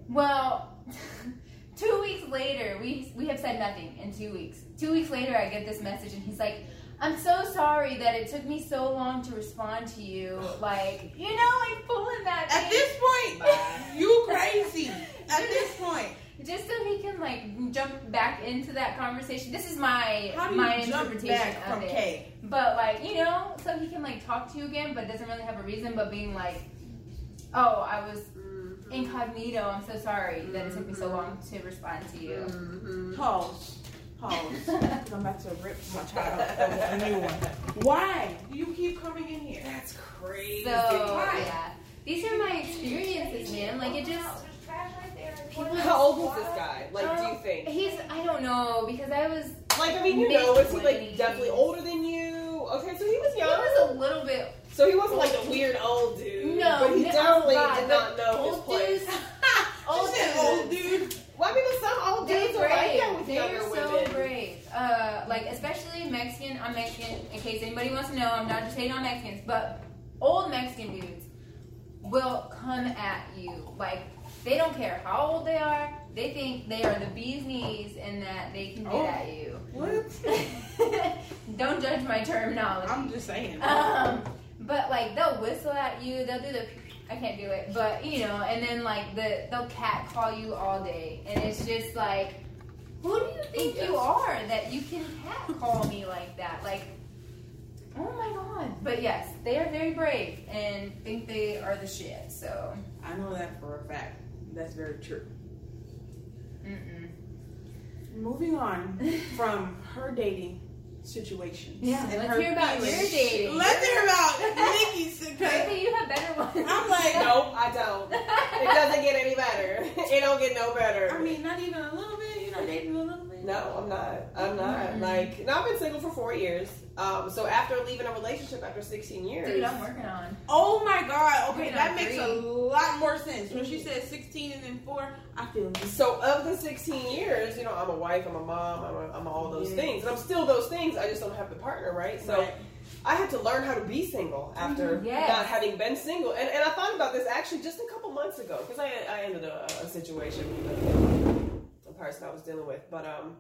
Well, [LAUGHS] two weeks later, we we have said nothing in two weeks. Two weeks later, I get this message, and he's like, "I'm so sorry that it took me so long to respond to you. [SIGHS] Like, you know, like pulling that At thing this point, [LAUGHS] you crazy. At this point. just so he can like jump back into that conversation. This is my my interpretation of from it. K? But like, you know, so he can like talk to you again, but doesn't really have a reason. But being like, "Oh, I was." Incognito, I'm so sorry that it took me so long to respond to you. Mhm. Pause. Pause. Because I'm about to rip my child [LAUGHS] a new one. Why do you keep coming in here? That's crazy. So Why? yeah, these are my experiences, man. Like it just people. How old was this guy? Like, do you think? He's I don't know because I was Like, I mean, you know, is he like definitely older than you? Okay, so he was young. he young. was a little bit So he wasn't like a weird old dude. no, but he no, definitely God, did not know his place. [LAUGHS] Old Old old dude. Well, I mean, some old dudes are like that with They're younger so women. brave. Uh, like especially Mexican. I'm Mexican. In case anybody wants to know, I'm not just hating on Mexicans, but old Mexican dudes will come at you like they don't care how old they are. They think they are the bee's knees and that they can get Oh. at you. What? [LAUGHS] don't judge my terminology. I'm just saying. Um, but like they'll whistle at you, they'll do the I can't do it, but you know, and then like the they'll cat call you all day, and it's just like, who do you think you are that you can cat call me like that? Like, oh my god! But yes, they are very brave and think they are the shit. So, I know that for a fact. That's very true. mm-mm. Moving on [LAUGHS] from her dating situations. Yeah, and let's hear about feelings. your dating. Let's hear about [LAUGHS] Nikki's. maybe you have better ones. I'm like, [LAUGHS] Nope, I don't. It doesn't get any better. [LAUGHS] It don't get no better. I mean, not even a little bit. You're not dating a little bit. No, I'm not. I'm not. Mm. Like, now I've been single for four years. Um, so after leaving a relationship after 16 years, Dude, I'm working on. Oh my God. Okay, that makes a lot more sense. When she said 16 and then four, I feel so of the 16 years, you know, I'm a wife, I'm a mom, I'm, a, I'm all those Yeah. things, and I'm still those things. I just don't have the partner, right? So Right. I had to learn how to be single after Mhm. Yes. not having been single, and, and I thought about this actually just a couple months ago because I I ended a, a situation with a person I was dealing with, but um.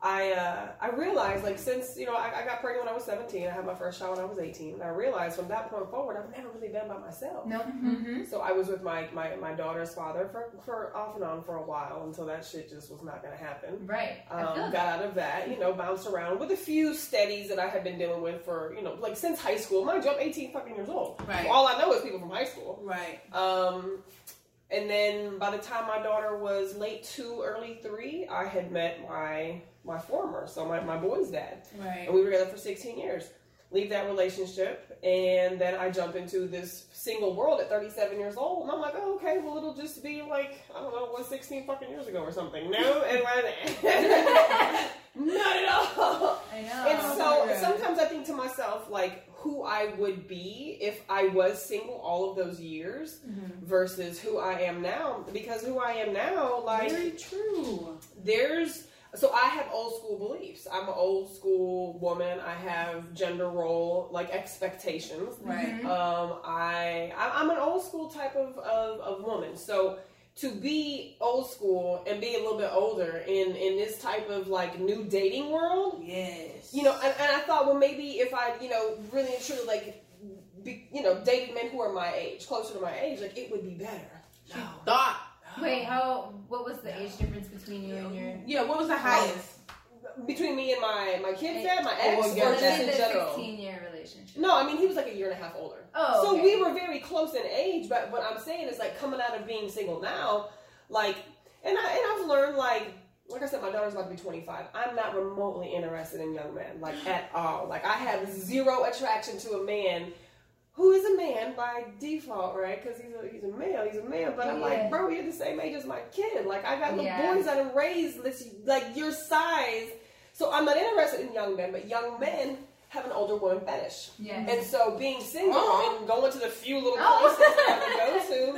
I uh, I realized like since you know I, I got pregnant when I was 17, I had my first child when I was 18, and I realized from that point forward I've never really been by myself. No. Mm-hmm. So I was with my, my, my daughter's father for, for off and on for a while until that shit just was not going to happen. Right. Um, got out of that, you know, bounced around with a few steadies that I had been dealing with for, you know, like since high school. Mind you, I'm 18 fucking years old. Right. All I know is people from high school. Right. Um, and then by the time my daughter was late two, early three, I had met my my former, so my, my boy's dad Right. and we were together for 16 years. leave that relationship, and then I jump into this single world at 37 years old, and I'm like, oh, okay, well, it'll just be like I don't know, what 16 fucking years ago or something. No, [LAUGHS] and [LAUGHS] [LAUGHS] not at all. I know. And so sometimes I think to myself, like, who I would be if I was single all of those years versus who I am now. Because who I am now, like, Very true. there's so I have old school beliefs. I'm an old school woman. I have gender role like expectations. Right. Um, I I- I'm an old school type of, of, of woman. So to be old school and be a little bit older in in this type of like new dating world, Yes. you know, and, and I thought, well, maybe if I, you know, really and truly like, be, you know, dated men who are my age, closer to my age, like it would be better. No. thought. Wait, how? What was the age difference between you and your? Yeah. What was the highest? Between me and my my kid's dad, my Oh, ex, yeah, or Let's just in the general. sixteen-year relationship. No, I mean he was like a year and a half older. Oh, So okay. we were very close in age, but what I'm saying is like coming out of being single now, like, and I and I've learned like. Like I said, my daughter's about to be 25. I'm not remotely interested in young men, like at all. Like I have zero attraction to a man who is a man by default, right? Because he's a he's a male, he's a man. But I'm Yeah. like, bro, you're the same age as my kid. Like I got little Yeah. boys that I'm raised like your size. So I'm not interested in young men, but young men have an older woman fetish. Yeah. And so being single Oh. and going to the few little Oh. places that I go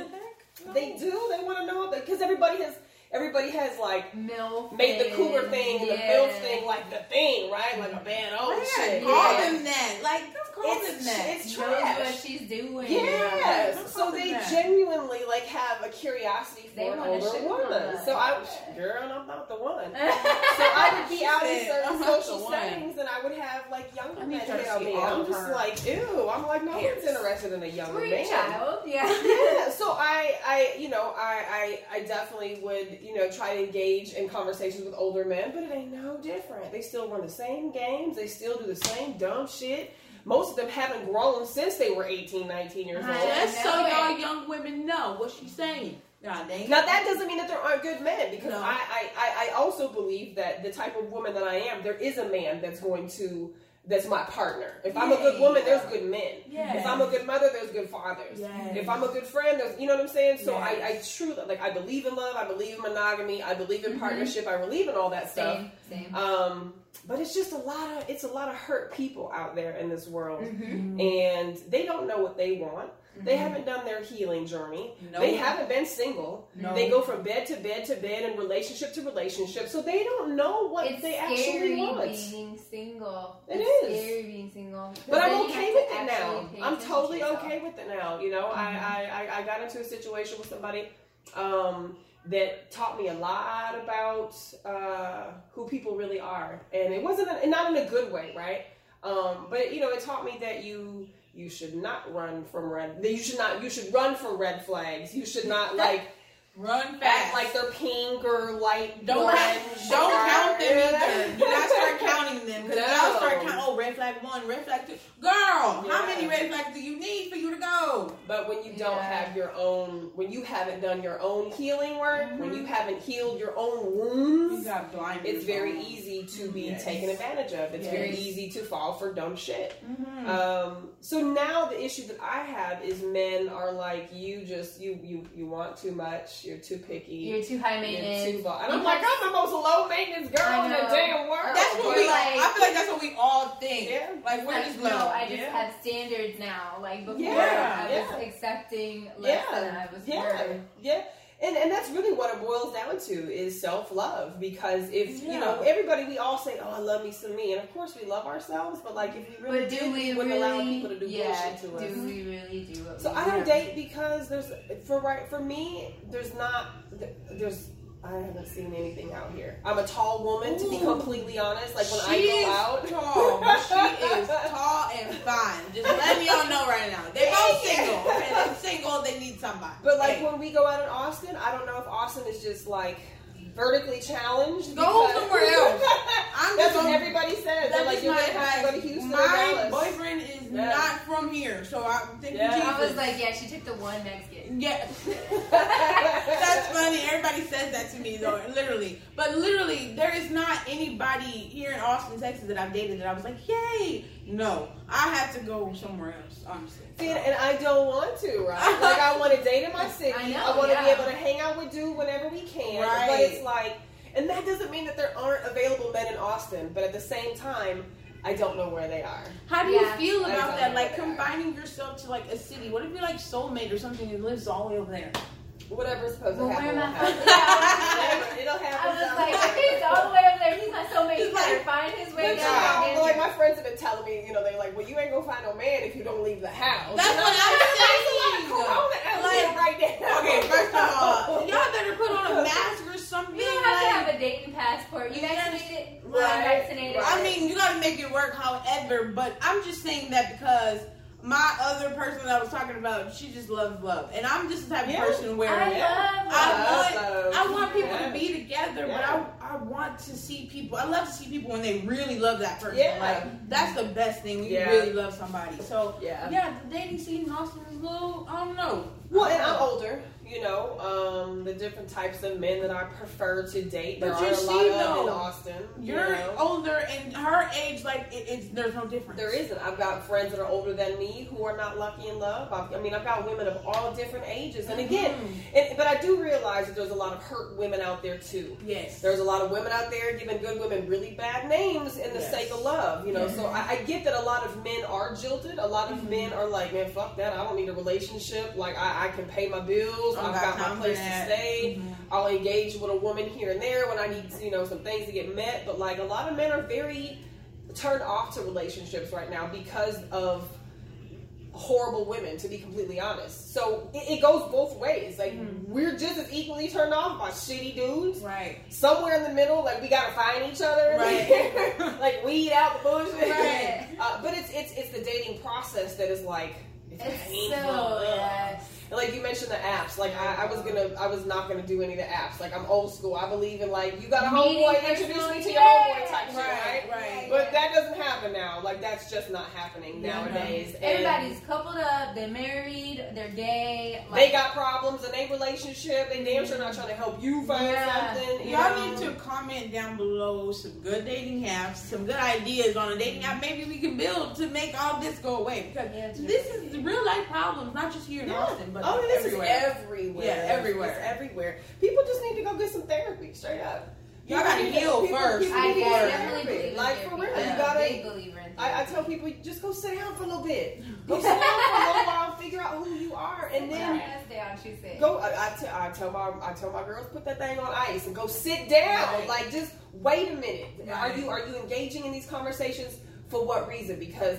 to, [LAUGHS] they do. They want to know because everybody has everybody has like Milf. made the and- cougar thing and yeah. the milf thing like the thing, right? Like a bad old Yeah, shit. Call Yeah. them that. Like, It's- that. it's Knows what trash. she's doing. Yes. Don't So they that. genuinely like have a curiosity for an older shit woman. So I, girl, I'm not the one. [LAUGHS] So I would be out in certain "I'm social settings, and I would have like younger men need her to tell see me. I'm just her like, ew. I'm like, no one's interested in a younger man. child. Yeah. [LAUGHS] yeah, so I, I, you know, I, I, I definitely would, you know, try to engage in conversations with older men, but it ain't no different. They still run the same games. They still do the same dumb shit. Most of them haven't grown since they were 18, 19 years old. Right. Just so y'all young women know what she's saying. Nah, Now that doesn't mean that there aren't good men, because No. I, I, I, I also believe that the type of woman that I am, there is a man that's going to that's my partner. If I'm a good Yeah. woman, there's good men. Yeah. If I'm a good mother, there's good fathers. Yes. If I'm a good friend, there's you know what I'm saying. So I, I truly like I believe in love. I believe in monogamy. I believe in Mhm. partnership. I believe in all that stuff. Same. Same. Um, but it's just a lot of it's a lot of hurt people out there in this world, Mm-hmm. and they don't know what they want. They Mhm. haven't done their healing journey. No. They haven't been single. No. They go from bed to bed to bed and relationship to relationship, so they don't know what it's they scary actually want. being single. It it's is. scary being single. But I'm okay with it now. I'm totally to okay with it now. You know, Mhm. I, I, I, I got into a situation with somebody um, that taught me a lot about uh, who people really are, and it wasn't a, not in a good way, right? Um, but you know, it taught me that you you should not run from red. That you should not. You should run from red flags. You should not [LAUGHS] like Run act fast. like they're pink or light don't orange. don't or- count them Yeah, either. Do not start counting them because No. I'll start counting. Oh, red flag one, red flag two. Girl, how many red flags do you need for you to go? But when you don't Yeah. have your own, when you haven't done your own healing work, when Mhm. you haven't healed your own You wounds, got it's very on. easy to be Yes. taken advantage of. It's very easy to fall for dumb shit. Mhm. Um, so now the issue that I have is men are like, you just you you you want too much. You're too picky. You're too high You're maintenance. too bo- and I'm like, I'm the most low maintenance girl in the damn world. That's what we. like- I feel like that's what we all think. Yeah. Like we're Like, just no, low. I just Yeah. have standards now. Like before, Yeah, I was yeah. accepting less Yeah, than I was yeah, worth. yeah. And and that's really what it boils down to is self love because if you know everybody we all say oh I love me some me and of course we love ourselves but like if we really But did do we wouldn't really? allow people to do yeah, bullshit to do us. Do we really do what So I don't date because there's for right for me there's not there's I haven't seen anything out here. I'm a tall woman to be completely honest. Like when she I is go out, tall. but [LAUGHS] she is tall and fine. Just letting y'all know right now. They both single. Okay, they're single. They need somebody. But like Hey, when we go out in Austin, I don't know if Austin is just like vertically challenged. Go somewhere [LAUGHS] else. I'm That's what everybody says. They're That's like you're my gonna have to go to. Houston My Dallas. boyfriend is Yeah. not from here. here, so I'm thinking Yeah. Jesus. I was like, yeah, she took the one Mexican. Yeah, [LAUGHS] that's funny. Everybody says that to me though, literally. But literally, there is not anybody here in Austin, Texas that I've dated that I was like, yay. No, I have to go somewhere else, honestly. See, and I don't want to, right? [LAUGHS] Like I want to date in my city. I know, want to yeah. be able to hang out with dude whenever we can. But it's like, and that doesn't mean that there aren't available men in Austin. But at the same time, I don't know where they are. How do Yeah. you feel about that? Like combining confining yourself to like a city. What if you're like soulmate or something who lives all the way over there? Whatever's supposed Well, to where happen. am will I happen. [LAUGHS] It'll happen. I was someday. like, if he's all the way over there, he's not so many. He's He's like- find his way down. yeah, like my friends have been telling me, you know, they're like, well, you ain't gonna find no man if you don't leave the house. That's And what I'm like, saying. There's a lot of corona out Like- right now. Okay, first of all, y'all better put on a [LAUGHS] mask or something. You don't have to have a dating passport. You vaccinated? Right, I'm vaccinated. right. I mean, you gotta make it work however, but I'm just saying that because my other person that I was talking about, she just loves love. And I'm just the type of person where I Yeah. love I want, I want people Yeah. to be together, Yeah. but I, I want to see people. I love to see people when they really love that person. Yeah. Like that's the best thing when Yeah. you really love somebody. So Yeah. yeah, the dating scene in Austin is a little. I don't know. Well, I and don't I'm older, you know, um, the different types of men that I prefer to date. There But are you a lot see, of though, in Austin. you You're know. older and her age, like it, it's there's no difference. There isn't. I've got friends that are older than me who are not lucky in love. I've, I mean, I've got women of all different ages. And again, Mhm. and, but I do realize that there's a lot of hurt women out there too. yes, There's a lot of women out there giving good women really bad names in the Yes. sake of love, you know. So I, I get that a lot of men are jilted. A lot of Mhm. men are like, man, fuck that. I don't need a relationship. Like I, I can pay my bills. I don't I've got got my time for place to that. stay. Mhm. I'll engage with a woman here and there when I need, you know, some things to get met. But like a lot of men are very turned off to relationships right now because of horrible women, to be completely honest. So it, it goes both ways. Like Mhm. we're just as equally turned off by shitty dudes. Right. Somewhere in the middle, like we gotta find each other, Right. [LAUGHS] like weed out the bullshit. Right. Uh, but it's it's it's the dating process that is like it's, It's painful. so yes. And, Like you mentioned the apps. Like I, I was gonna, I was not gonna do any of the apps. Like I'm old school. I believe in like you got a homeboy, introduce me to your homeboy type shit, right? Right. Right. But that doesn't happen now. Like that's just not happening Yeah, nowadays. And Everybody's coupled up. They're married. They're gay. they got problems in their relationship. They damn sure not trying to help you find Yeah. something. you Y'all know? need to comment down below some good dating apps, some good ideas on a dating app. Maybe we can build to make all this go away because Yeah, this is real life problems, not just here in Yeah. Austin, but oh, this everywhere. is everywhere. Yeah, everywhere. It's everywhere. People just need to go get some therapy, straight up. Y'all gotta heal people- first people I need to before- go definitely therapy. believe in Like for real, I'm you gotta. big believer in I, I tell people just go sit down for a little bit. Go sit down for a little [LAUGHS] while, figure out who you are, and then Ass down, she said. go. I, I, tell, I tell my I tell my girls put that thing on ice and go sit down. Right. Like just wait a minute. Are you are you engaging in these conversations for what reason? Because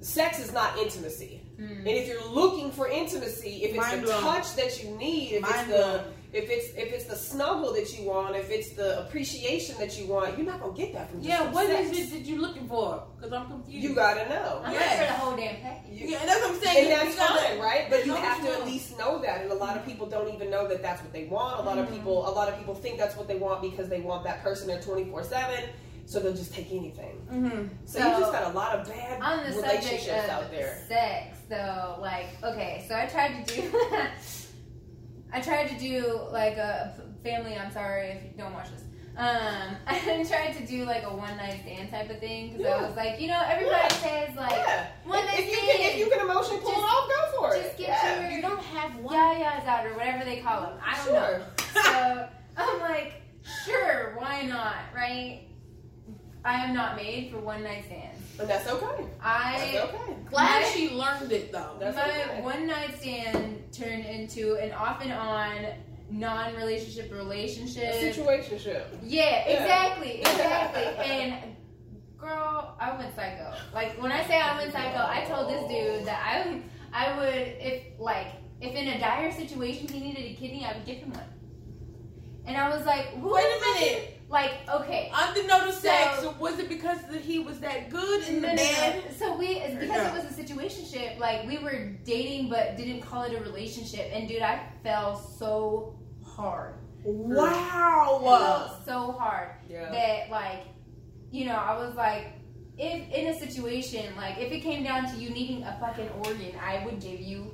sex is not intimacy. Mm. And if you're looking for intimacy, if it's Mind the blown. touch that you need, if Mind it's the blown. if it's if it's the snuggle that you want, if it's the appreciation that you want, you're not gonna get that from just Yeah, from what sex. is it that you're looking for? Because I'm confused. You gotta know. I'm Yeah. ready for the whole damn package. You- Yeah, that's what I'm saying. and that's You fine, right? But you have to at least know that, and a lot of people don't even know that that's what they want. A lot of Mhm. people, a lot of people think that's what they want because they want that person there twenty four seven, so they'll just take anything. Mhm. So, So, you just got a lot of bad On the subject relationships of out there. sex, though, like, okay, so I tried to do, [LAUGHS] I tried to do like a family. I'm sorry if you don't watch this. Um, [LAUGHS] I tried to do like a one night stand type of thing because I was like, you know, everybody Yeah. says like yeah. one if, night if you can, if stand. you can emotion pull it off, go for it. just get yeah. your You don't have one. yayas out or whatever they call them. I don't Sure. know. So I'm like, sure, why not, right? I am not made for one night stands. But that's okay. I That's okay. Glad My- she learned it though. That's my okay. one night stand turned into an off and on non relationship A relationship. situationship. Yeah, Yeah. exactly, [LAUGHS] exactly. and girl, I went psycho. Like when I say I went psycho, I told this dude that I I would if like if in a dire situation he needed a kidney, I would give him one. And I was like, who Wait a fuck is- minute. Like, okay. Unbeknownst So- sex, was it because that he was that good in the No, no, no. bed? So we, it's because Yeah. it was a situationship. Like we were dating, but didn't call it a relationship. And dude, I fell so hard. I Wow. fell so hard Yeah. that, like, you know, I was like, if in a situation like if it came down to you needing a fucking organ, I would give you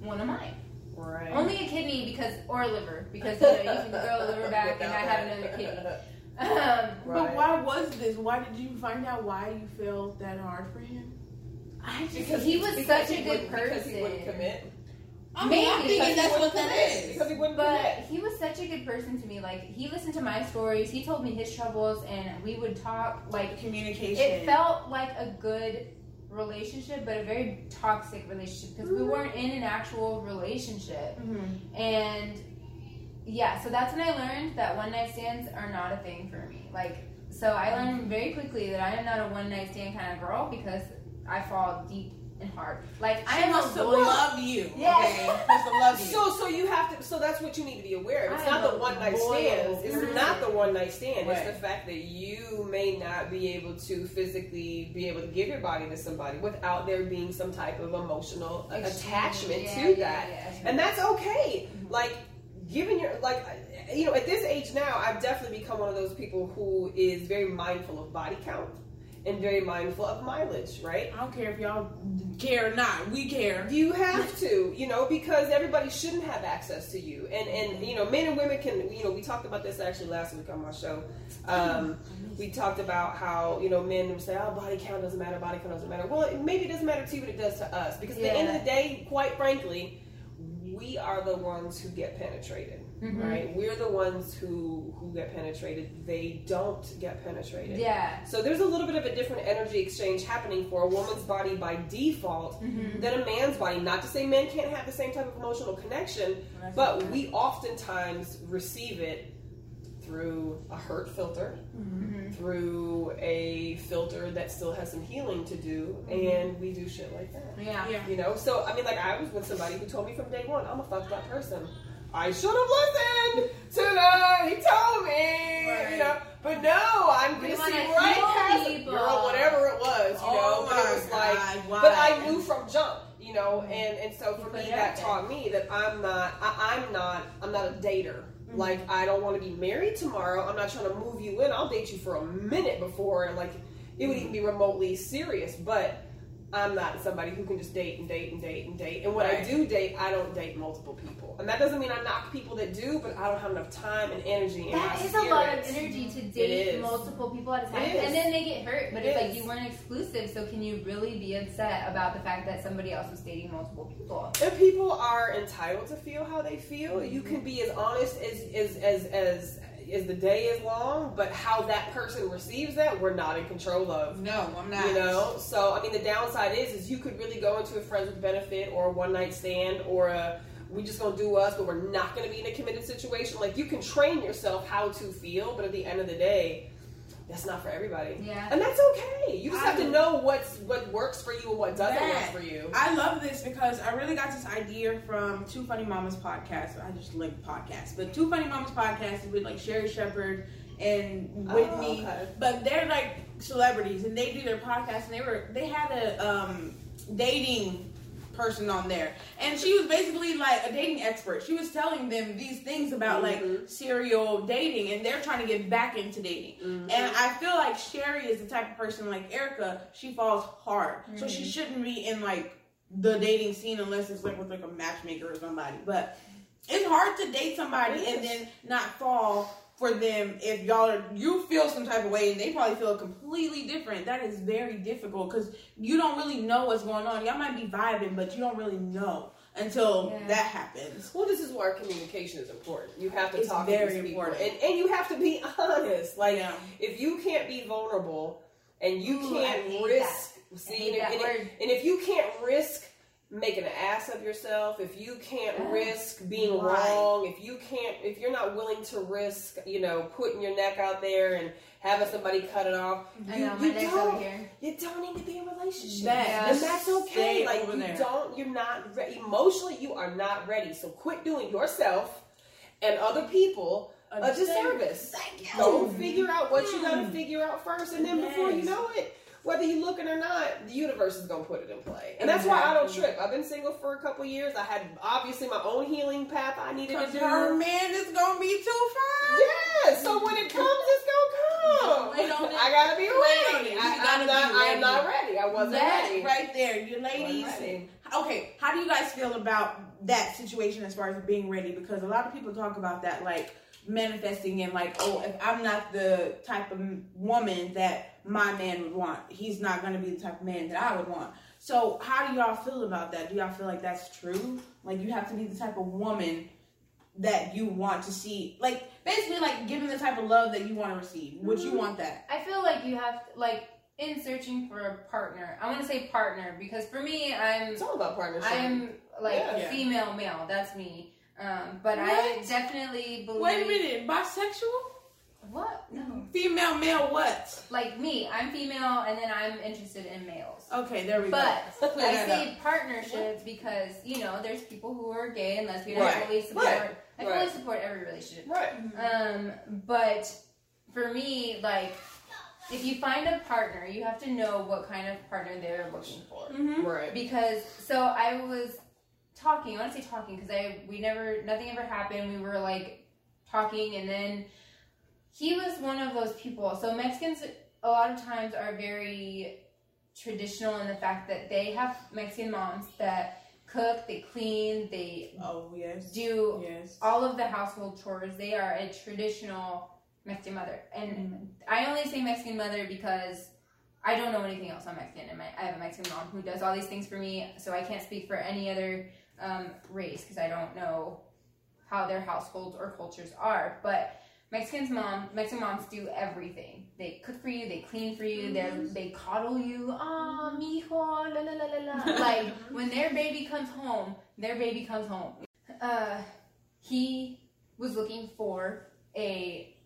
one of mine. Right. Only a kidney because or a liver because you know you can throw a liver back and I have another kidney. [LAUGHS] Um, Right. But why was this? Why did you find out why you felt that hard for him? I just Because he was because such a good wouldn't- Because he wouldn't person. commit. I mean, I'm Maybe. thinking Because that's what wouldn't that commit. is. Because he wouldn't But commit. he was such a good person to me. Like he listened to my stories. He told me his troubles, and we would talk. Like Communication. it felt like a good relationship, but a very toxic relationship because we Mhm. weren't in an actual relationship. Mhm. And yeah, so that's when I learned that one night stands are not a thing for me. Like, so I learned very quickly that I am not a one night stand kind of girl because I fall deep and hard. Like I I am must a have loyal. you. Yes. Okay, must have loved you. So, so you have to. So that's what you need to be aware of. It's I not the one night loyal stands. It's person. not the one night stand. Right. It's the fact that you may not be able to physically be able to give your body to somebody without there being some type of emotional attachment Yeah, to yeah, that, yeah. and that's okay. Mm-hmm. Like giving your like you know at this age now, I've definitely become one of those people who is very mindful of body count and very mindful of mileage. Right. I don't care if y'all care or not. We care. You have to, you know, because everybody shouldn't have access to you, and and you know, men and women can, you know, we talked about this actually last week on my show. Um, we talked about how you know men would say, "Oh, body count doesn't matter, body count doesn't matter." Well, it, maybe it doesn't matter to you, but it does to us because at the end of the day, quite frankly, we are the ones who get penetrated, Mhm. right? We're the ones who who get penetrated. They don't get penetrated. Yeah. So there's a little bit of a different energy exchange happening for a woman's body by default Mhm. than a man's body. Not to say men can't have the same type of emotional connection, but we oftentimes receive it through a hurt filter, Mhm. through a filter that still has some healing to do, and we do shit like that. Yeah. Yeah. You know, so I mean, like I was with somebody who told me from day one, I'm a fucked up person. I should have listened to the. He told me, Right. you know. But no, I'm We gonna see right past it, girl, whatever it was, you Oh know. But it was like, God, why? but I knew from jump, you know, and and so for me that taught me that I'm not, I, I'm not, I'm not a dater. Mm-hmm. Like I don't want to be married tomorrow. I'm not trying to move you in. I'll date you for a minute before, and like it would even be remotely serious, but. I'm not somebody who can just date and date and date and date. And when I do date, I don't date multiple people. And that doesn't mean I knock people that do, but I don't have enough time and energy. in That my is a lot of energy to date multiple people at a time, and then they get hurt. But It it's like you weren't exclusive, so can you really be upset about the fact that somebody else was dating multiple people? And people are entitled to feel how they feel. You mm-hmm. can be as honest as as as as as the day is long, but how that person receives that, we're not in control of. No, I'm not. You know, so I mean, the downside is, is you could really go into a friends with benefit or a one night stand or a we just gonna do us, but we're not gonna be in a committed situation. Like you can train yourself how to feel, but at the end of the day, that's not for everybody, Yeah. and that's okay. You just have to know what's what works for you and what doesn't work for you. I love this because I really got this idea from Two Funny Mamas podcast. I just link podcasts, but Two Funny Mamas podcast is with like Sherri Shepherd and Whitney. Oh, okay. But they're like celebrities and they do their podcast and they were they had a um, dating person on there and she was basically like a dating expert. She was telling them these things about like Mhm. serial dating and they're trying to get back into dating. Mhm. And I feel like Sherri is the type of person like Erica, she falls hard. So she Mhm. shouldn't be in like the dating scene unless it's like with like a matchmaker or somebody. But it's hard to date somebody and then not fall for them if y'all are you feel some type of way and they probably feel completely different. That is very difficult because you don't really know what's going on. Y'all might be vibing, but you don't really know until Yeah. that happens. Well, this is where communication is important. You have to It's talk very to these people, important. and, and you have to be [LAUGHS] honest. Like, Yeah. if you can't be vulnerable and you Ooh, can't risk, I see, hate and, that and, word. and if you can't risk making an ass of yourself, if you can't Yeah. risk being Right. wrong, if you can't, if you're not willing to risk, you know, putting your neck out there and having somebody cut it off, I you, know you don't. You don't need to be in a relationship, That- and that's okay. stay Like you there. don't, you're not re- emotionally, you are not ready. So quit doing yourself and other people a disservice. Thank you. Go figure out what you gotta Mm. figure out first, and then before you know it, whether you're looking or not, the universe is gonna put it in play. And that's why I don't trip. I've been single for a couple years. I had obviously my own healing path I needed to do. her man is gonna be too far. Yeah, so when it comes, it's gonna Oh, Wait on it. I gotta be ready. it. I, am not. be I'm ready. not ready. I wasn't That ready. right there, you ladies. Okay, how do you guys feel about that situation as far as being ready? Because a lot of people talk about that, like manifesting and like, oh, if I'm not the type of woman that my man would want, he's not going to be the type of man that I would want. So, how do y'all feel about that? Do y'all feel like that's true? Like, you have to be the type of woman that you want to see, like basically, like giving the type of love that you want to receive. Would you want that? I feel like you have like in searching for a partner. I want to say partner because for me, I'm It's all about partnership. I'm like Yeah. a female male. That's me. Um, but I definitely believe. Wait a minute, bisexual? What? No. Female, male, what? Like me, I'm female, and then I'm interested in males. Okay, there we But go. But [LAUGHS] I that say partnerships because you know there's people who are gay and lesbian. Right. I fully support. Right. I fully Right. support every relationship. right. Um, but for me, like, if you find a partner, you have to know what kind of partner they're looking for. Mm-hmm. Right. Because so I was talking. I want to say talking because I we never nothing ever happened. We were like talking, and then he was one of those people. So Mexicans a lot of times are very traditional in the fact that they have Mexican moms that cook, they clean, they Oh yes. do Yes. all of the household chores. They are a traditional Mexican mother, and I only say Mexican mother because I don't know anything else on Mexican. And I have a Mexican mom who does all these things for me, so I can't speak for any other um, race because I don't know how their households or cultures are. But Mexicans mom, Mexican moms do everything. They cook for you, they clean for you, they mm-hmm. they coddle you. Ah, mijo, la la la la la. like mm-hmm. when their baby comes home, their baby comes home. Uh, he was looking for a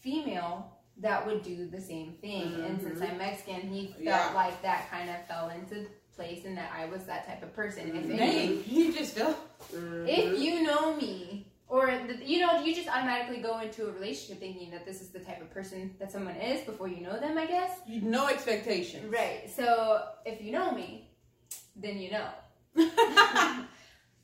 female that would do the same thing. And since I'm Mexican, he felt Yeah. like that kind of fell into place and that I was that type of person. If, Dang, you just feel. if you know me, or the, you know, you just automatically go into a relationship thinking that this is the type of person that someone is before you know them, I guess. No expectations. Right. So if you know me, then you know. [LAUGHS]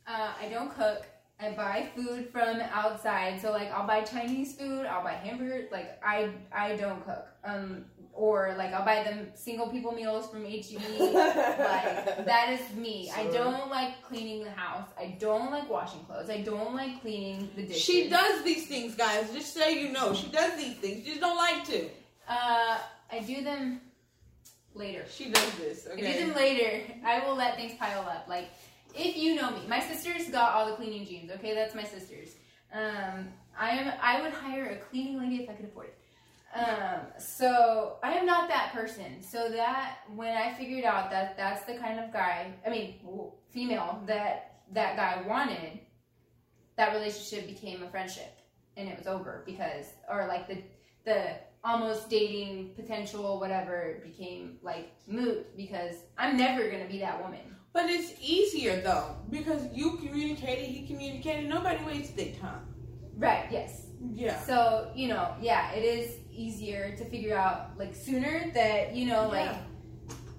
Uh, I don't cook. I buy food from outside. So like I'll buy Chinese food, I'll buy hamburgers. Like I I don't cook. Um or like I'll buy them single people meals from HEB. [LAUGHS] like that is me. I don't like cleaning the house. I don't like washing clothes. I don't like cleaning the dishes. she does these things, guys. Just so you know, she does these things. She just don't like to. Uh I do them later. She does this. Okay. I do Okay. them later. I will let things pile up. Like, if you know me, my sisters got all the cleaning genes. Okay, that's my sisters. Um, I am. I would hire a cleaning lady if I could afford it. Um, so I am not that person. So that when I figured out that that's the kind of guy, I mean, female that that guy wanted, that relationship became a friendship, and it was over because, or like the the almost dating potential whatever became like moot because I'm never gonna be that woman. But it's easier though because you communicated, he communicated. Nobody wastes their time. Right. Yes. Yeah. So you know, yeah, it is easier to figure out like sooner that you know like Yeah.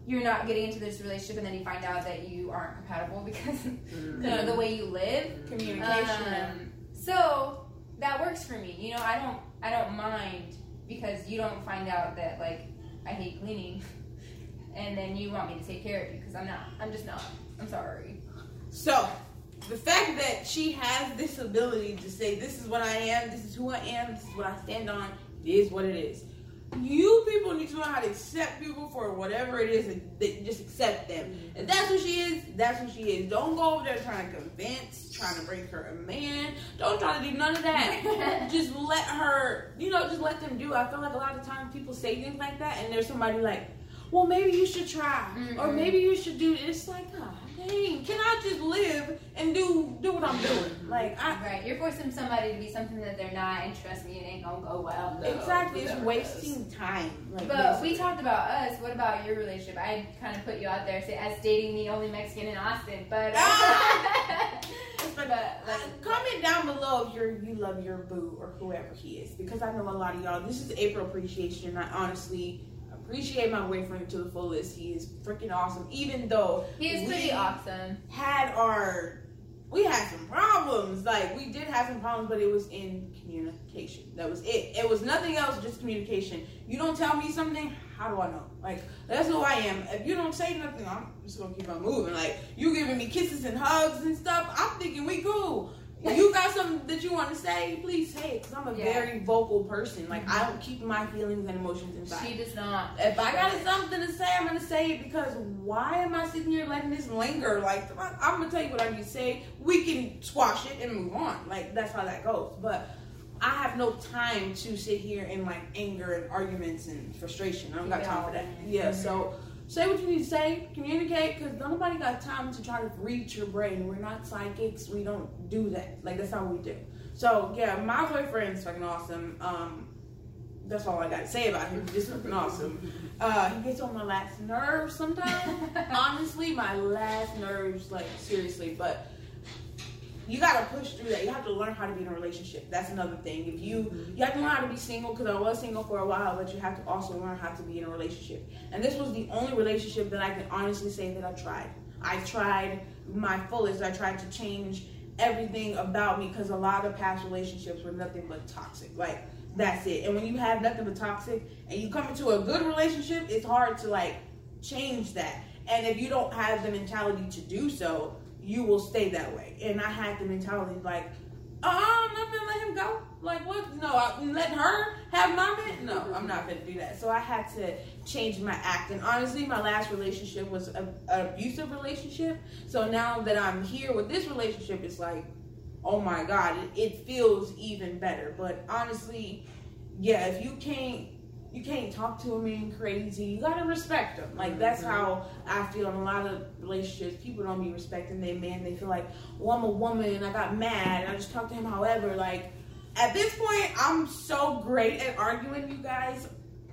you're not getting into this relationship and then you find out that you aren't compatible [LAUGHS] because because of the way you live. Communication. Um, so that works for me. You know, I don't I don't mind because you don't find out that like I hate cleaning [LAUGHS] and then you want me to take care of you because I'm not. I'm just not. I'm sorry. So, the fact that she has this ability to say, this is what I am, this is who I am, this is what I stand on, it is what it is. You people need to know how to accept people for whatever it is, and just accept them. If that's who she is, that's who she is. Don't go over there trying to convince, trying to bring her a man. Don't try to do none of that. [LAUGHS] just let her, you know, just let them do. I feel like a lot of times people say things like that, and there's somebody like, well, maybe you should try, or Mm-mm. maybe you should do. It's like, ah, dang, can I just live and do do what I'm doing? Like, I Right. You're forcing somebody to be something that they're not, and trust me, it ain't gonna go well. No, exactly, it it's never wasting time. Like, But basically. we talked about us. What about your relationship? I kind of put you out there say, as dating the only Mexican in Austin, but Ah! [LAUGHS] but Uh, like, comment down below if you're, you love your boo or whoever he is because I know a lot of y'all. This is April appreciation. I honestly appreciate my boyfriend to the fullest. He is freaking awesome. Even though he is we pretty awesome. had our we had some problems. Like we did have some problems, but it was in communication. That was it. It was nothing else, just communication. You don't tell me something, how do I know? Like that's who I am. If you don't say nothing, I'm just gonna keep on moving. Like you giving me kisses and hugs and stuff, I'm thinking we cool. If you got something that you want to say, please say it. Cause I'm a Yeah. very vocal person. Like I don't keep my feelings and emotions inside. She does not. If I got something to say, I'm gonna say it because why am I sitting here letting this linger? Like I'm gonna tell you what I need to say. We can squash it and move on. Like that's how that goes. But I have no time to sit here in like anger and arguments and frustration. I don't got time for that. Yeah. So mm-hmm. Say what you need to say. Communicate because nobody got time to try to reach your brain. We're not psychics. We don't do that. Like that's how we do. So yeah, my boyfriend's fucking awesome. Um, that's all I got to say about him. Just fucking awesome. Uh, he gets on my last nerves sometimes. [LAUGHS] Honestly, my last nerves, like seriously. But you gotta push through that. You have to learn how to be in a relationship. That's another thing. If you you have to learn how to be single, because I was single for a while, but you have to also learn how to be in a relationship. And this was the only relationship that I can honestly say that I tried. I tried my fullest. I tried to change everything about me because a lot of past relationships were nothing but toxic. Like that's it. And when you have nothing but toxic and you come into a good relationship, it's hard to like change that. And if you don't have the mentality to do so, you will stay that way. And I had the mentality like, oh, I'm not gonna let him go. Like what? No, I'm letting her have my man. No, I'm not gonna do that. So I had to change my act. And honestly, my last relationship was a, an abusive relationship. So now that I'm here with this relationship, it's like, oh my god, it, it feels even better. But honestly, yeah, if you can't you can't talk to a man crazy. You gotta respect him. Like that's how I feel in a lot of relationships. People don't be respecting their man. They feel like, well, I'm a woman. I got mad. And I just talked to him. However, like at this point, I'm so great at arguing, you guys.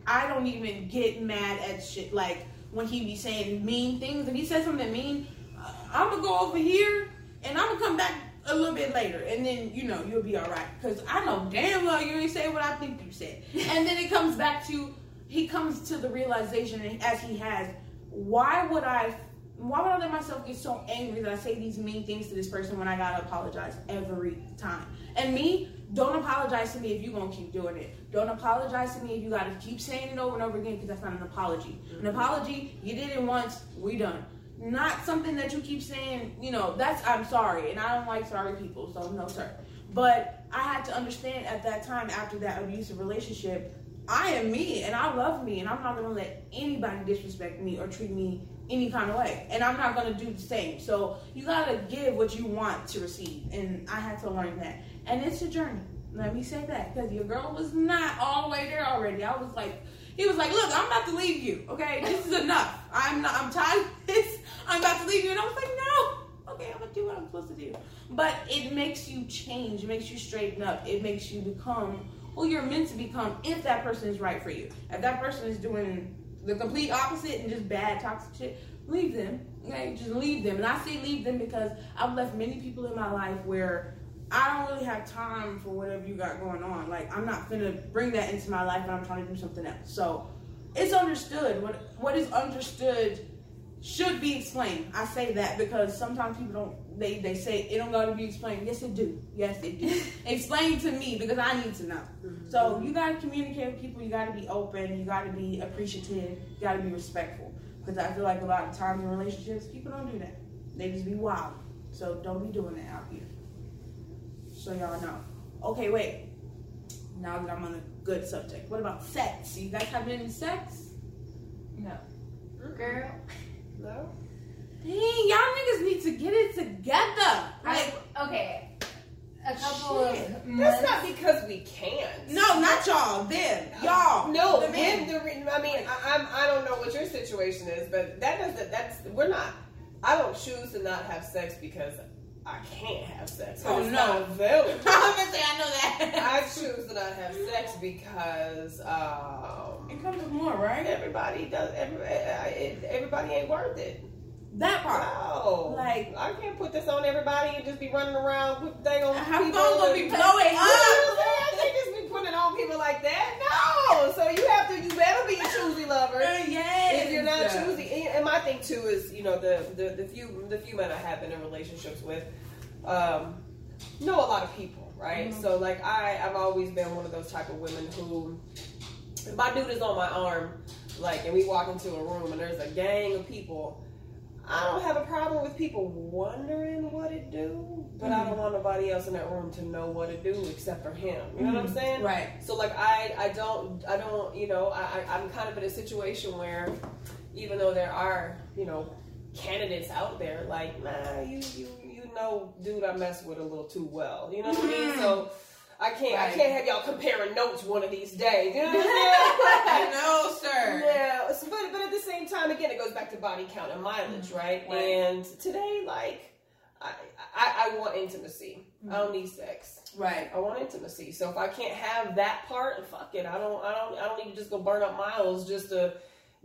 I don't even get mad at shit. Like when he be saying mean things. If he says something mean, uh, I'm gonna go over here and I'm gonna come back a little bit later, and then you know you'll be all right. Cause I know damn well you ain't say what I think you said. [LAUGHS] And then it comes back to he comes to the realization as he has. Why would I? Why would I let myself get so angry that I say these mean things to this person when I gotta apologize every time? And me, don't apologize to me if you're gonna keep doing it. Don't apologize to me if you gotta keep saying it over and over again because that's not an apology. An mm-hmm. apology, you did it once, we done not something that you keep saying, you know, that's I'm sorry, and I don't like sorry people, so no sir. But I had to understand at that time after that abusive relationship, I am me and I love me and I'm not gonna let anybody disrespect me or treat me any kind of way. And I'm not gonna do the same. So you gotta give what you want to receive. And I had to learn that. And it's a journey. Let me say that. Because your girl was not all the way there already. I was like he was like, "Look, I'm about to leave you. Okay, this is enough. I'm not. I'm tired of this. I'm about to leave you." And I was like, "No. Okay, I'm gonna do what I'm supposed to do." But it makes you change. It makes you straighten up. It makes you become who you're meant to become if that person is right for you. If that person is doing the complete opposite and just bad toxic shit, leave them. Okay, just leave them. And I say leave them because I've left many people in my life where I don't really have time for whatever you got going on. Like I'm not gonna bring that into my life and I'm trying to do something else. So it's understood. What what is understood should be explained. I say that because sometimes people don't they, they say it don't gotta be explained. Yes it do. Yes it do. [LAUGHS] Explain to me because I need to know. Mm-hmm. So you gotta communicate with people, you gotta be open, you gotta be appreciative, you gotta be respectful. Because I feel like a lot of times in relationships, people don't do that. They just be wild. So don't be doing that out here so y'all know. Okay, wait. Now that I'm on a good subject, what about sex? You guys have any sex? No. Girl. No. Dang, y'all niggas need to get it together. Like, I, okay. A couple Shit. of That's not because we can't. no, not y'all. Them, y'all. No, the then men. the re- I mean, I, I'm I don't know what your situation is, but that doesn't. That's we're not. I don't choose to not have sex because I can't have sex. Oh, no. available. [LAUGHS] I'm gonna say I know that. I choose to not have sex because um, it comes with more, right? everybody does. Every, eh, everybody ain't worth it. That part. Wow. Like- I can't put this on everybody and just be running around with dang on How people. phone gonna be blowing You know what I'm saying? up? I can't just be putting it on people like that. No. So you have to. You better be a choosy lover. Yes. If you're not choosy, and and my thing too is, you know, the, the the few the few men I have been in relationships with, um, know a lot of people, right? Mm-hmm. So like I, I've always been one of those type of women who, if my dude is on my arm, like, and we walk into a room and there's a gang of people. I don't have a problem with people wondering what it do, but mm-hmm. I don't want nobody else in that room to know what it do except for him. You know mm-hmm. what I'm mm-hmm. saying? Right. So like I, I don't, I don't, you know, I, I'm kind of in a situation where, even though there are, you know, candidates out there, like, nah, you, you, you know, dude, I mess with a little too well. You know what I mean? Mm-hmm. So I can't right. I can't have y'all comparing notes one of these days. You know what I'm [LAUGHS] saying? no, sir. Yeah, but but at the same time, again, it goes back to body count and mileage, mm-hmm. right? right? And today, like, I I, I want intimacy. Mm-hmm. I don't need sex. Right. I want intimacy. So if I can't have that part, fuck it. I don't I don't I don't need to just go burn up miles just to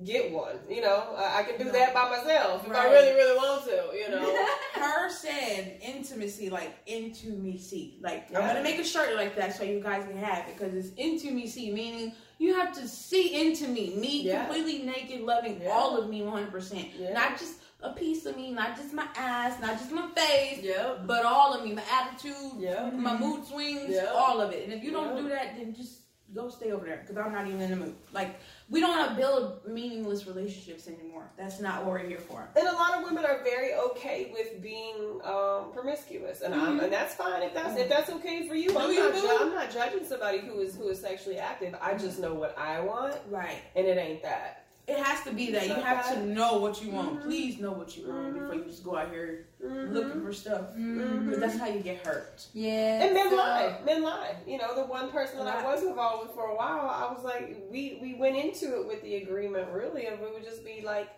get one. You know, I, I can do no. that by myself if right. I really, really want to. You know, [LAUGHS] her said intimacy, like into me see. Like yeah. I'm gonna make a shirt like that so you guys can have it because it's into me see, meaning you have to see into me, me yeah. completely naked, loving yeah. all of me 100, percent not just a piece of me, not just my ass, not just my face, yep. but all of me, my attitude, yep. my mood swings, yep. all of it. And if you don't do that, then just go stay over there because I'm not even in the mood. Like we don't want to build meaningless relationships anymore. That's not what we're here for. And a lot of women are very okay with being um, promiscuous, and mm-hmm. and that's fine if that's if that's okay for you. I'm not, ju- I'm not judging somebody who is who is sexually active. I just know what I want, right? And it ain't that. It has to be that you have to know what you want. Mm-hmm. Please know what you want mm-hmm. before you just go out here mm-hmm. looking for stuff. Mm-hmm. Because that's how you get hurt. Yeah. And men so, lie. Men lie. You know, the one person that I was involved with for a while, I was like, we we went into it with the agreement really, and we would just be like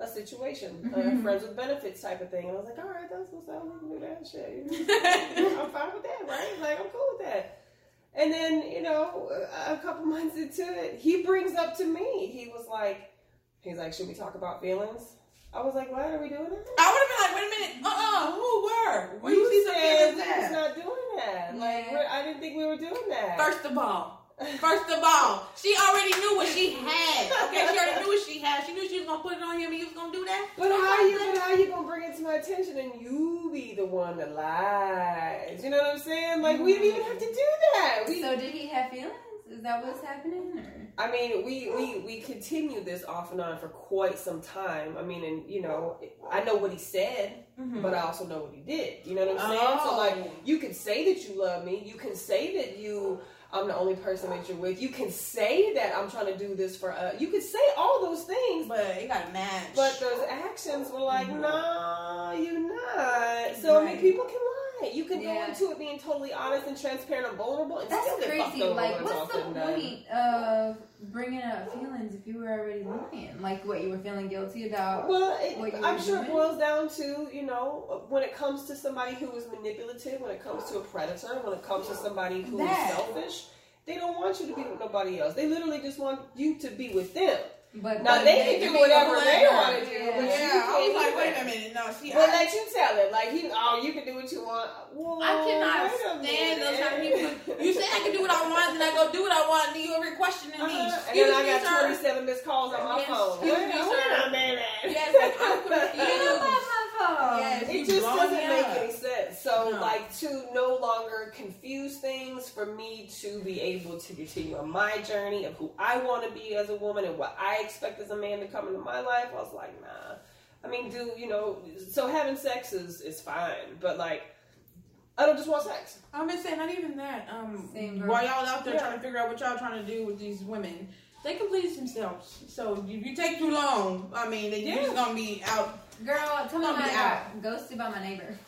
a situation, mm-hmm. friends with benefits type of thing. And I was like, all right, that's what's up. We can do that shit. [LAUGHS] I'm fine with that, right? Like, I'm cool with that. And then, you know, a couple months into it, he brings up to me, he was like, He's like, should we talk about feelings? I was like, what are we doing that? I would have been like, wait a minute, uh uh-uh, uh who were? Where you, you see some we was not doing that. Yeah. Like, I didn't think we were doing that. First of all, [LAUGHS] First of all, she already knew what she had. Okay, she already knew what she had. She knew she was gonna put it on him and he was gonna do that. But how you but how you gonna bring it to my attention and you be the one that lies? You know what I'm saying? Like we didn't even have to do that. We, so did he have feelings? Is that what's happening? Or? I mean, we we we continue this off and on for quite some time. I mean, and you know, I know what he said, mm-hmm. but I also know what he did. You know what I'm saying? Oh. So like, you can say that you love me. You can say that you. I'm the only person that you're with. You can say that I'm trying to do this for us. You could say all those things, but it got to match. But those actions were like, mm-hmm. nah, you're not. So right. I mean, people can you can yeah. go into it being totally honest and transparent and vulnerable. And That's crazy. Like, what's the point of bringing up feelings if you were already lying? Like, what you were feeling guilty about? Well, it, I'm sure doing? it boils down to you know when it comes to somebody who is manipulative, when it comes to a predator, when it comes to somebody who that. is selfish. They don't want you to be with nobody else. They literally just want you to be with them. But now they, they can do whatever they want to do. Yeah, yeah. I was like, wait a minute, no, see, but I, let you tell it. Like he, oh, you can do what you want. Whoa, I cannot stand those kind of people. You say I can do what I want, then I go do what I want, and then you're questioning me. Uh-huh. And then I got twenty seven missed calls on my yes, phone. Excuse me, sir. Yes, I'm confused. [LAUGHS] Yes, it just doesn't make any sense. So, no. like, to no longer confuse things for me to be able to continue on my journey of who I want to be as a woman and what I expect as a man to come into my life, I was like, nah. I mean, do you know? So having sex is is fine, but like. I don't just want sex. I'm just saying, not even that. Um, while y'all out there yeah. trying to figure out what y'all trying to do with these women, they can please themselves. So if you take too long, I mean, they're yeah. just gonna be out Girl, tell me about got ghosted by my neighbor.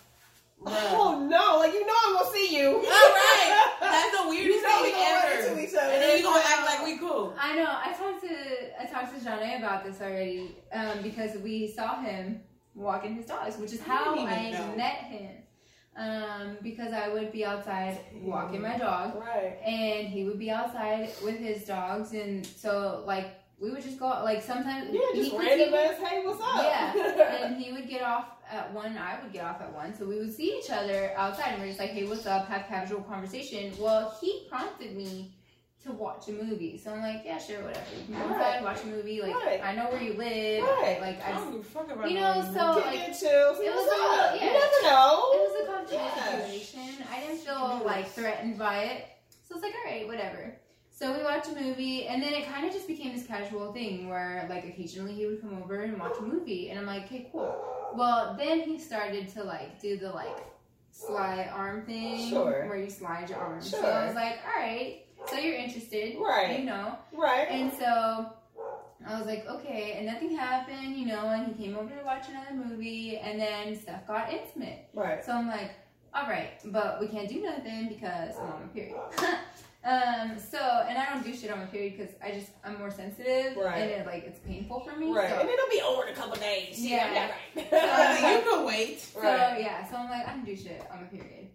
Oh no! Like you know I'm gonna see you. All right, [LAUGHS] that's the weirdest thing ever. Each other. And then you gonna act like we cool. I know. I talked to I talked to Johnny about this already um, because we saw him walking his dogs, which is how I know. met him. Um, because I would be outside walking my dog, right, and he would be outside with his dogs, and so like we would just go out, like sometimes yeah, just random ass, hey, what's up? Yeah, [LAUGHS] and he would get off at one, I would get off at one, so we would see each other outside, and we're just like, hey, what's up? Have casual conversation. Well, he prompted me. To watch a movie. So I'm like, yeah, sure, whatever. You can go Right. inside, watch a movie. Like Right. I know where you live. Right. Like I I. don't give a fuck about You know, so- like, it, chill. See it was a little- You never know. It was a Yeah. situation. I didn't feel like threatened by it. So I was like, all right, whatever. So we watched a movie, and then it kind of just became this casual thing where, like, occasionally he would come over and watch a movie, and I'm like, okay, cool. Well, then he started to like do the like slide arm thing, Sure. where you slide your arm. Sure. So. I was like, all right, so you're interested, Right. You know, Right. and so I was like, okay, and nothing happened, you know, and he came over to watch another movie, and then stuff got intimate. Right. So I'm like, all right, but we can't do nothing because I'm on my period. [LAUGHS] um, so and I don't do shit on my period because I just I'm more sensitive Right. and it like it's painful for me. Right. So, And it'll be over in a couple days. Yeah. Yeah. [LAUGHS] you can wait. so Right. yeah, so I'm like I don't do shit on my period.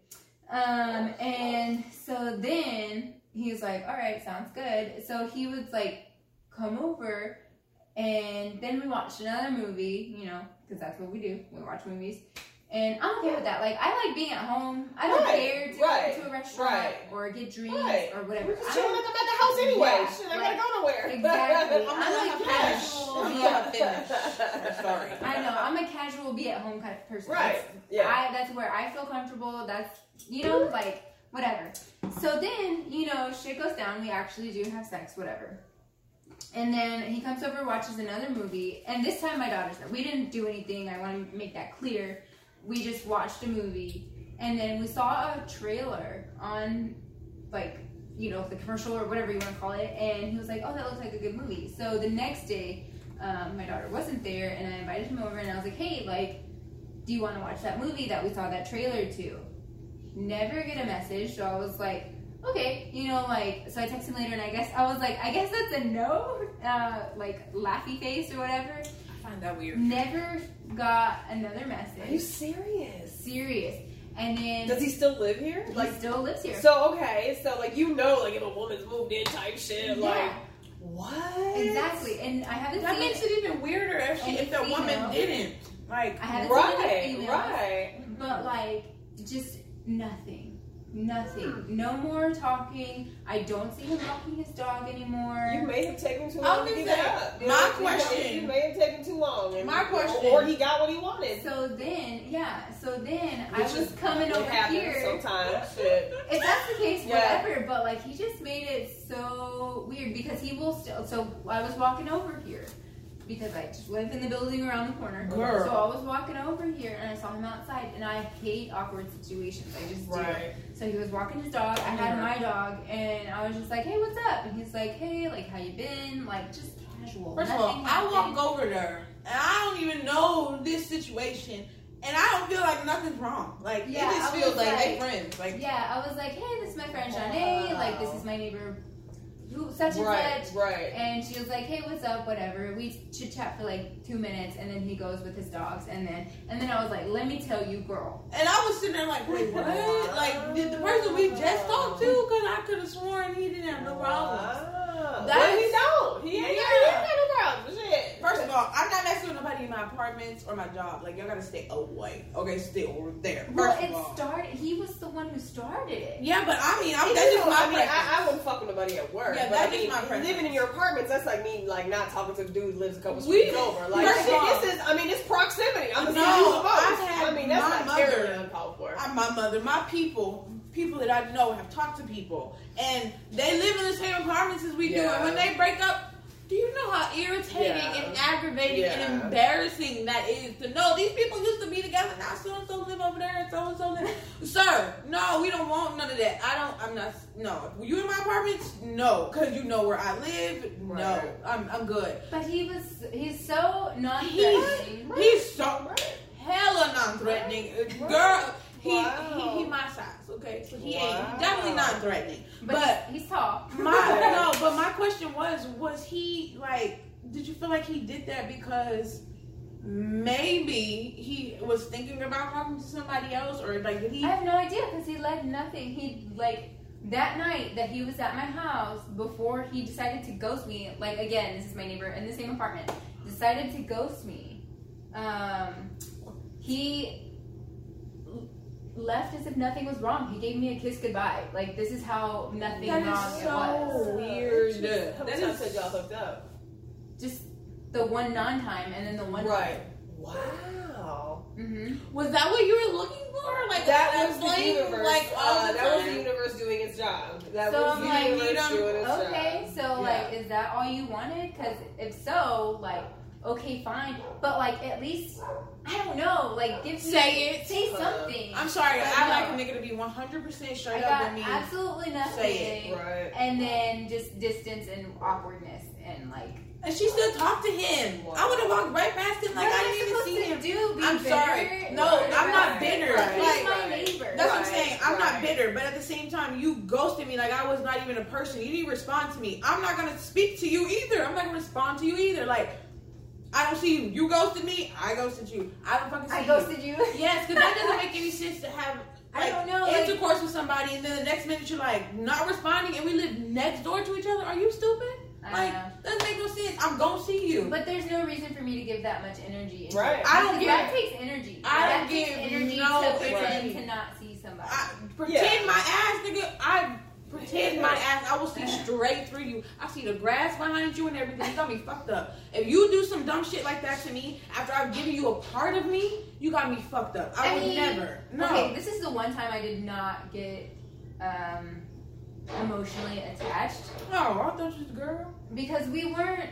Um, and so then he was like, all right, sounds good. So he would like come over. And then we watched another movie, you know, because that's what we do. We watch movies. And I'm okay with that. Like, I like being at home. I don't Right, care to right, go to a restaurant right. or get drinks or whatever. We're just chilling at the, at the house anyway. Yeah, Shit, I like- gotta go nowhere. [LAUGHS] Exactly. I'm I'm like casual. I'm gonna finish. I'm sorry. I know. I'm a casual, be at home kind of person. Right. That's- Yeah. I, that's where I feel comfortable. That's, you know, like, whatever. So then, you know, shit goes down. We actually do have sex, whatever. And then he comes over, watches another movie. And this time, my daughter's there. We didn't do anything. I want to make that clear. We just watched a movie. And then we saw a trailer on, like, you know, the commercial or whatever you want to call it. And he was like, oh, that looks like a good movie. So the next day, um, my daughter wasn't there. And I invited him over and I was like, hey, like, do you want to watch that movie that we saw that trailer to? Never get a message. So I was like, okay, you know, like, so I texted him later and I guess, I was like, I guess that's a no, [LAUGHS] uh, like, laughy face or whatever. I find that weird. Never got another message. Are you serious? Serious. And then Does he still live here? he Like, still lives here. so okay, so like you know, like if a woman's moved in type shit, like what? exactly. And I haven't That makes it even weirder if she, if the female. woman didn't. Like, I haven't Right, right. But like, just nothing. Nothing. No more talking. I don't see him walking his dog anymore. You may have taken too long was to gonna get say, up. You my you question- You may have taken too long. and- My question- Or he got what he wanted. So then, yeah. So then I was is coming over here. sometimes. [LAUGHS] Shit. If that's the case, Yeah. whatever. But like, he just made it so weird because he will still. So I was walking over here because I just live in the building around the corner. Girl. So I was walking over here and I saw him outside, and I hate awkward situations. I just do. Right. So he was walking his dog. I had Yeah. my dog, and I was just like, "Hey, what's up?" And he's like, "Hey, like, how you been?" Like, just casual. First of all, Nothing I walk over there and I don't even know this situation, and I don't feel like nothing's wrong. Like Yeah, it just I feels was like, they like- friends. Like Yeah, I was like, "Hey, this is my friend Janae. Like, this is my neighbor, who such and Right, such." right. And she was like, "Hey, what's up? Whatever." We chit chat for like two minutes, and then he goes with his dogs, and then and then I was like, "Let me tell you, girl." And I was sitting there like, wait, what? Like, did the person we just talked to? Because I could have sworn he didn't have no problems. That's- well, he don't. He ain't, Yeah. got no problems. Shit. First of all, I'm not messing with nobody in my apartments or my job. Like, y'all gotta stay away. Okay, stay over there. Well, First it all. started. He was the one who started it. Yeah, but I mean, I'm, that's just my I mean. I, I wouldn't fuck with nobody at work. Yeah, that's I mean, my preference. living in your apartments, that's like me, like not talking to the dude who lives a couple We- streets over. Like, first of shit, all- this is, I mean, it's proximity. I'm the No, city of the most. I've I mean, that's my not mother- terribly uncalled for. I- my mother, my people, people that I know have talked to people, and they live in the same apartments as we do. And when they break up, do you know how irritating Yeah. and aggravating and embarrassing that is to know these people used to be together? Now so and so live over there, and so and so live. [LAUGHS] Sir, no, we don't want none of that. I don't. I'm not. No, you in my apartments? No, because you know where I live. No, I'm. I'm good. But he was. He's so He's non-threatening. he's so Right. hella non-threatening, Right. girl. He, Wow. he he my size, okay? So he ain't Wow. he definitely not threatening. But, But he's tall. my [LAUGHS] no, but my question was, was he like? Did you feel like he did that because maybe he was thinking about talking to somebody else, or like did he? I have no idea because he led nothing. He like that night that he was at my house before he decided to ghost me. Like again, this is my neighbor in the same apartment. Decided to ghost me. Um, he l- left as if nothing was wrong. He gave me a kiss goodbye. Like this is how nothing That is wrong so it was. weird. How That many times is had y'all hooked up? Just the one non-time and then the one Right. Wow. Mm-hmm. Was that what you were looking for? Like That a was the flame, universe. Like all uh, the that was the universe doing its job. That So was I'm the like, universe you doing its Okay, job. so like, is that all you wanted? Because if so, like, okay, fine. But like, at least I don't know. Like, give me Say it. say Uh, something. I'm sorry. But I no. like a nigga to be 100 percent straight I up with me. absolutely nothing. Say Right. And then just distance and awkwardness and like. And she still talked to him. Wow. I would have walked right past him like what I didn't even see him. Do? I'm bitter? sorry. No, Or- I'm not Right. bitter. Like, he's Like, my neighbor. That's what I'm saying. I'm not bitter, but at the same time, you ghosted me like I was not even a person. You didn't respond to me. I'm not gonna speak to you either. I'm not gonna respond to you either. Like I don't see you. You ghosted me. I ghosted you. I don't fucking see you. I ghosted you. [LAUGHS] Yes, because that doesn't make any sense to have. I Like, don't know, like- intercourse with somebody, and then the next minute you're like not responding, and we live next door to each other. Are you stupid? I Like know. doesn't make no sense. I'm gonna see you. But there's no reason for me to give that much energy. Into Right. it. I don't give- that takes energy. I that don't give energy no to pretend energy. to not see somebody. I, pretend Yeah. my ass, nigga. I pretend my ass. I will see straight through you. I see the grass behind you and everything. You got me fucked up. If you do some dumb shit like that to me after I've given you a part of me, you got me fucked up. I, I would mean, never. No. Okay, this is the one time I did not get um, emotionally attached Oh, I thought you was a girl. because we weren't.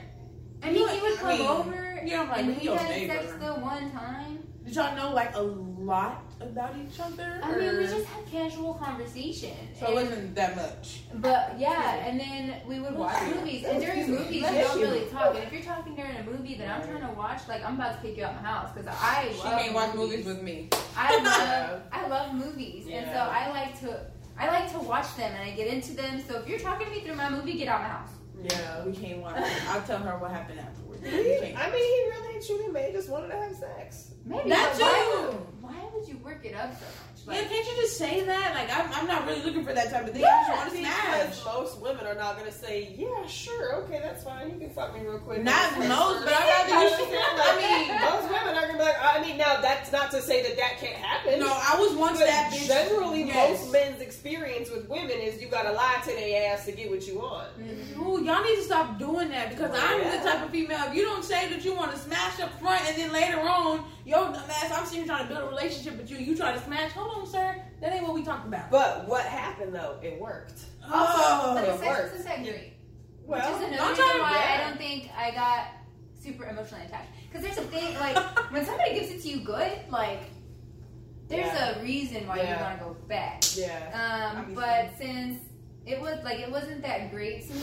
I mean, he would I come mean, over yeah, I'm like, and he we had sex the one time. Did y'all know like a lot about each other? I mean, we just had casual conversation. so it wasn't that much. But yeah, and then we would watch movies, and during movies you don't really talk. And if you're talking during a movie that I'm trying to watch, like I'm about to kick you out my house because I She love can't watch movies with me. I love [LAUGHS] I love movies, and so I like to I like to watch them and I get into them. So if you're talking to me through my movie, get out of my house. Yeah. We can't watch. it. I'll tell her what happened afterwards. He, can't. I mean, he really and truly may just wanted to have sex. Maybe Not but why would, why would you work it up so much? Yeah, can't you just say that? Like, I'm, I'm not really looking for that type of thing. I just want to Because smash. most women are not going to say, yeah, sure, okay, that's fine. You can fuck me real quick. Not most, but I'd rather you. I I mean, mean, most women are going to be like, I mean, now that's not to say that that can't happen. no, I was once But that bitch. generally, Yes. most men's experience with women is you gotta lie to their ass to get what you want. Mm-hmm. Ooh, y'all need to stop doing that because I'm Yeah. the type of female. If you don't say that you want to smash up front and then later on, yo, dumbass, I'm sitting trying to build a relationship with you. You try to smash. Hold on, sir. That ain't what we talked about. But what happened though? It worked. Oh, but the it sex works. wasn't that. Well, Which is another I'm reason why yeah. I don't think I got super emotionally attached. Because there's a thing, like, [LAUGHS] when somebody gives it to you good, like, there's Yeah. a reason why Yeah. you want to go back. yeah. Um, Obviously. but since it was, like, it wasn't that great to me,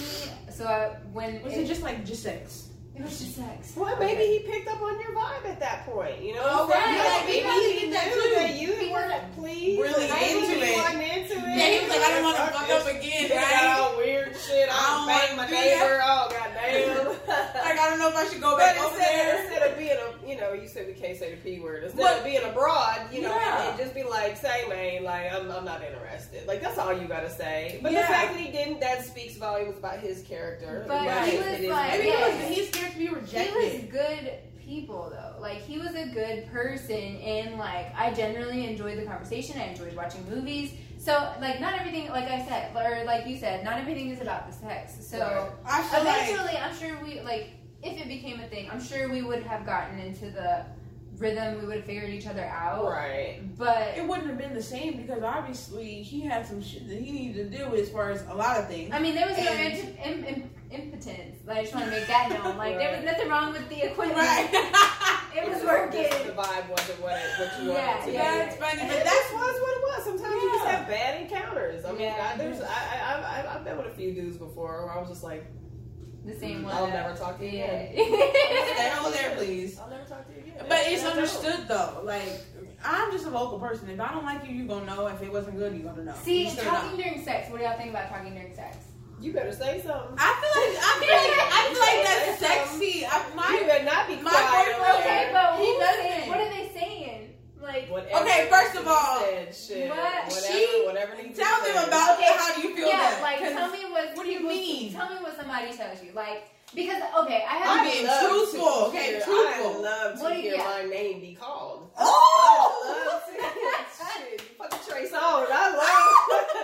so I, when was it, it just like just sex? It was just sex. Well, maybe he picked up on your vibe at that point. You know, Oh, I'm right. saying? Like, maybe he he that knew too. that you Because weren't pleased. really into it. wasn't into it. Yeah, he was like, I don't want to Fuck fuck up again, shit, right? all weird shit. I I'm don't bang my neighbor. Oh goddamn. [LAUGHS] Like, I don't know if I should go But back over instead, there. instead of being a, you know, you said we can't say the p word. Instead What? of being abroad, you know, Yeah. and, and just be like, say, man, like I'm, I'm not interested. Like that's all you gotta say. But Yeah. the fact that he didn't, that speaks volumes about his character. But Right. he was like- Maybe he was he's scared to be He was good people though. Like he was a good person and like I generally enjoyed the conversation. I enjoyed watching movies. So like not everything like I said or like you said, not everything is about the sex. So Right. Feel like eventually I'm sure we like if it became a thing, I'm sure we would have gotten into the rhythm, we would have figured each other out. Right. But it wouldn't have been the same because obviously he had some shit that he needed to deal with as far as a lot of things. I mean, there was no And- imp- im- im- impotence. Like, I just want to make that known. Like, there was nothing wrong with the equipment. Right. [LAUGHS] It was [LAUGHS] working. just The vibe wasn't what, it, what you Yeah, wanted it to yeah, be. it's funny, but that's was what it was. Sometimes you just have bad encounters. I mean, Yeah. I, there's, I, I, I, I've been with a few dudes before where I was just like, The same hmm, one. I'll never talk to you again. [LAUGHS] Yeah. stay over there, please. I'll never talk to you again. But it's And I don't. understood though. Like I'm just a vocal person. If I don't like you, you gonna know. If it wasn't good, you gonna know. See, You just gonna talking know. during sex. What do y'all think about talking during sex? You better say something. I feel like I feel like I feel like that's sexy. I, you better not be my quiet. boyfriend- Okay, but He who's doesn't. What are they saying? Like, Whatever Okay, first of needs to be all, said, shit. what? Whatever, She- whatever needs tell them said. about Okay, how do you feel yeah, that? like 'Cause tell me what. what do you mean? Tell me what somebody tells you. Like, because okay, I I'm have. being love truthful, to okay, hear- truthful. I love to What do you- hear yeah. my name be called. Oh! I love to hear shit.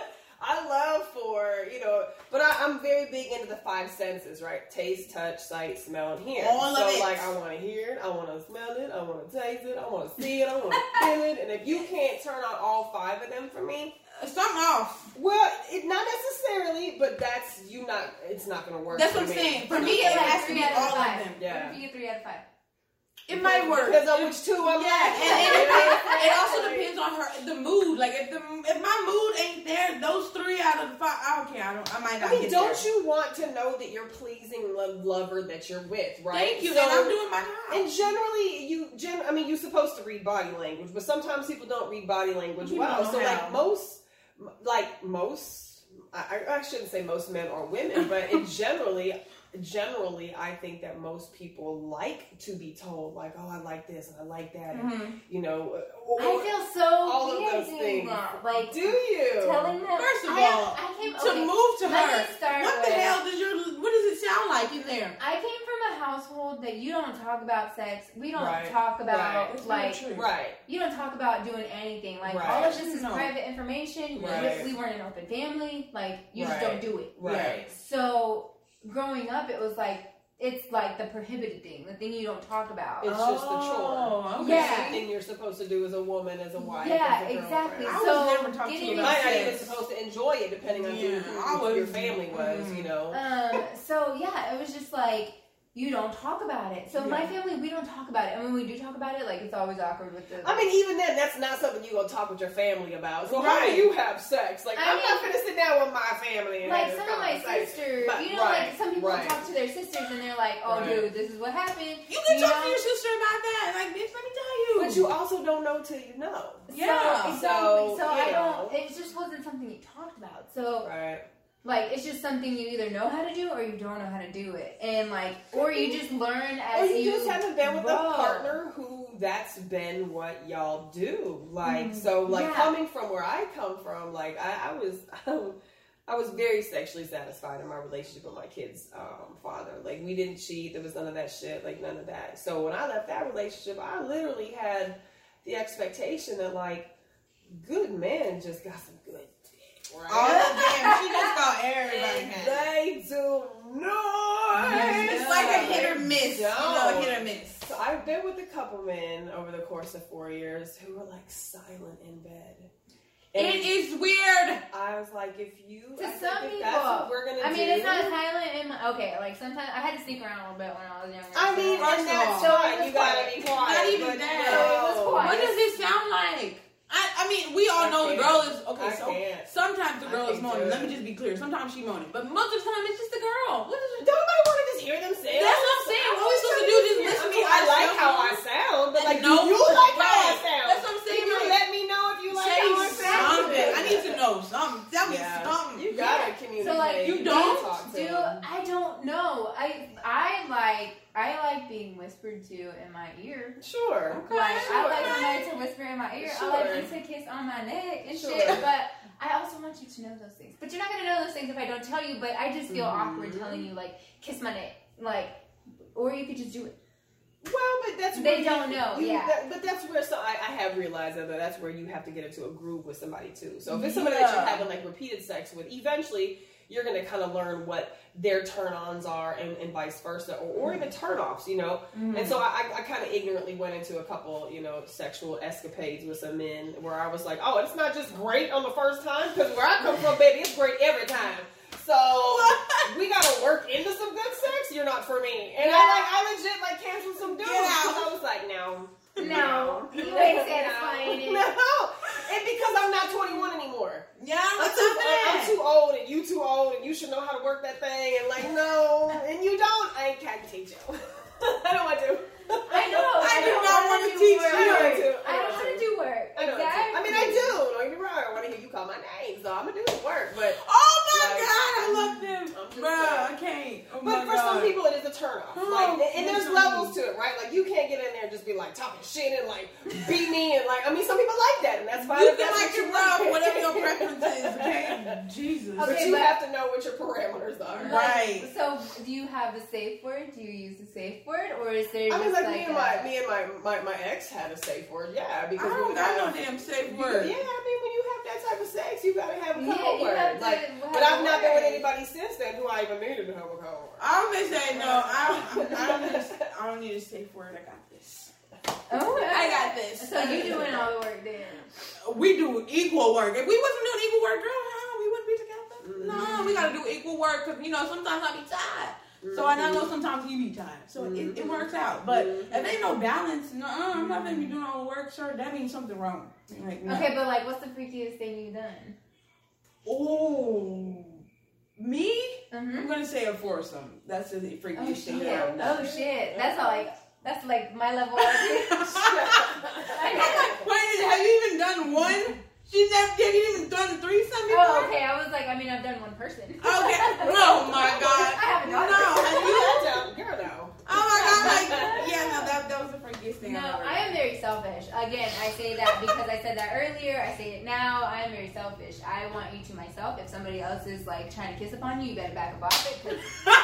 [LAUGHS] I love for, you know, but I, am very big into the five senses, right? Taste, touch, sight, smell, and hear. All so, it. like, I want to hear it, I want to smell it, I want to taste it, I want to see it, I want to feel it. And if you can't turn on all five of them for me, something off. Well, it, not necessarily, but that's you not. It's not going to work. That's what I'm me. saying. For, for me, it has to be all of them. Yeah. For three out of five. It might work because on which two I'm yeah, it, also depends on her the mood. Like if the if my mood ain't there, those three out of the five, I don't care. I don't. I might not I mean, get don't there. you want to know that you're pleasing the lover that you're with, right? Thank you. So- and I'm doing my job. And generally, you gen- I mean, you're supposed to read body language, but sometimes people don't read body language People well. So, know like most, like most, I, I shouldn't say most men or women, but it [LAUGHS] generally, generally, I think that most people like to be told, like, "Oh, I like this and I like that," and, Mhm. you know. Or, I feel so all of those doing things. that. Like do you? telling them. First of I, all, I came to okay, move to her, me start what the hell does your what does it sound like in there? I came from a household that you don't talk about sex. We don't Right, talk about right. Like right. you don't talk about doing anything. Like all of this is No. private information. We- Right. We, weren't an open family. Like you just don't do it. Right. So growing up, it was like it's like the prohibited thing, the thing you don't talk about. It's just the chore. Oh, okay. Yeah. Thing you're supposed to do as a woman, as a wife, Yeah, as a exactly. I girlfriend. was So never taught to getting you You about might not even supposed to enjoy it, depending on Yeah, who, who your family was. mhm. You know. Um, so yeah, it was just like you don't talk about it. So my family, we don't talk about it, and when we do talk about it, like it's always awkward with the. I mean, even then, that's not something you gonna talk with your family about. So how do you have sex? Like, I I'm mean- not gonna sit down with my family and like some of my sisters, But- you know, right, like some people right. talk to their sisters and they're like, "Oh, Right. dude, this is what happened." You can You talk know? to your sister about that. Like, bitch, let me tell you. But you also don't know till you know. Yeah. So, So, so, so I know. don't. It just wasn't something you talked about. So Right. Like it's just something you either know how to do or you don't know how to do it, and like or you just learn Or as you, just haven't been with a partner who that's been what y'all do. Like Mhm. so, like Yeah. coming from where I come from, like I, I was. [LAUGHS] I was very sexually satisfied in my relationship with my kid's um, father. Like we didn't cheat. There was none of that shit. Like none of that. So when I left that relationship, I literally had the expectation that like good men just got some good dick, right? Oh, damn. She just thought everybody and had they do not. It's like a hit or miss. You know, a No. hit or miss. So I've been with a couple men over the course of four years who were like silent in bed. And It is weird. I was like, if you, To I said, some if that's what people, we're gonna I mean, do. it's not silent. In my, okay, like sometimes I had to sneak around a little bit when I was younger. I so- mean, First and of that's all- fine. You gotta be quiet. Not even but that. no. It was quiet. What does it sound like? I, I mean, we all I know the can't. girl is okay. I so can't. sometimes the girl is moaning. Let me just be clear. Sometimes she moaning, but most of the time it's just the girl. What is it? Don't nobody want to just hear themselves. That's what I'm saying. What are we supposed to do? Just listen I mean, to I like how I sound, but like, No, you like how I sound? That's what I'm saying, Can you like, let me know if you like Say how I sound? something. I need to know something. Tell me Yeah. something. You gotta Yeah. communicate. So, like, you gotta don't talk to Do them. I don't know. I I like I like being whispered to in my ear. Sure. Okay. Like I like okay. somebody to whisper in my ear. Sure. I like you to kiss on my neck and Sure. shit. But I also want you to know those things. But you're not gonna know those things if I don't tell you. But I just feel Mhm. awkward telling you like kiss my neck, like, or you could just do it. Well, but that's They where don't know, you- yeah. that- but that's where so I, I have realized that that's where you have to get into a groove with somebody too. So if it's somebody that you're having like repeated sex with, eventually you're gonna kind of learn what their turn-ons are and, and vice versa, or, or even turn-offs. You know. Mm-hmm. And so I, I kind of ignorantly went into a couple, you know, sexual escapades with some men where I was like, oh, it's not just great on the first time because where I come from, baby, it's great every time. So we gotta work into some good sex. You're not for me, and I like I legit like canceled some dudes Get [LAUGHS] out. I was like, no, No, you ain't satisfying it. [LAUGHS] no, and because I'm not 21 anymore. Yeah, I'm what's too, up I'm too old, and you too old, and you should know how to work that thing. And like, no, and you don't. I can't teach you. I don't want to. I know. I do don't not wanna wanna teach work. I don't want to. I don't want to do work. I know. Exactly. I mean, I do. Don't get me wrong. I want to hear you call my name, so I'm gonna do the work. But Oh my Like, god, I love them, I'm Bruh. I can't. Oh but my for god. some people, it is a turn off. Oh, Like, and, and there's levels to it, right? Like, you can't get in there and just be like talking shit and like beat me and like. I mean, some people like that, and that's fine. you can like what your you love, whatever your [LAUGHS] preference is. Okay, Jesus. But you but- have to know what your parameters are. Right. So, do you have a safe word? Do you use a safe word, or is there I mean, just like, like, me and a- my me and my, my my ex had a safe word, yeah, because I don't got no have- damn safe word. Yeah. I mean, when you have that type of sex, you gotta have a Yeah, code word. have like, have but I've not been with anybody since then who I even needed to have a code word. I'm gonna say no. I don't, I don't need. A, [LAUGHS] I don't need a safe word. I got this. Oh, I got this. So you doing all the work then? We do equal work. If we wasn't doing equal work, girl, huh, we wouldn't be together. Mm-hmm. No, we gotta do equal work because you know sometimes I be tired. So and I know sometimes you be tired. So it, it works out. But if ain't no balance, no, I'm not gonna be doing all the work, sir. That means something wrong. Like, no. Okay, but like, what's the freakiest thing you've done? Oh, me? Mm-hmm. I'm gonna say a foursome. That's the freakiest Oh thing shit! that I've done. Oh shit! That's all like that's like my level. Of [LAUGHS] I'm like, [LAUGHS] wait, have you even done one? She's never, have you even done a threesome before? oh, okay. I was like, I mean, I've done one person. Okay. [LAUGHS] Oh my god. I haven't done. No, done have you? [LAUGHS] Girl, girl, no. Oh my god. Like, [LAUGHS] yeah, no, that, that was the freakiest thing No, I am very selfish. Again, I say that because I said that earlier. I say it now. I am very selfish. I want you to myself. If somebody else is like trying to kiss upon you, you better back up off it because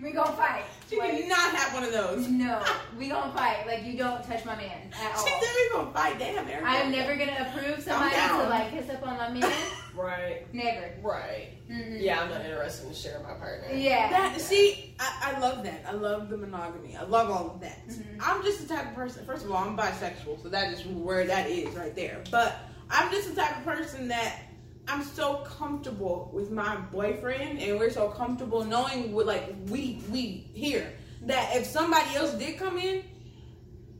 we gonna fight. She Like, did not have one of those. no, we gonna fight. Like you don't touch my man at all. She said we gonna fight. Damn, Erica. I'm never gonna approve somebody to like kiss up on my man. [LAUGHS] Right, Never. right. Mm-mm. Yeah, I'm not interested in sharing my partner. Yeah. That see, I, I love that. I love the monogamy. I love all of that. Mhm. I'm just the type of person. First of all, I'm bisexual, so that is where that is right there. But I'm just the type of person that I'm so comfortable with my boyfriend, and we're so comfortable knowing what like we we here that if somebody else did come in,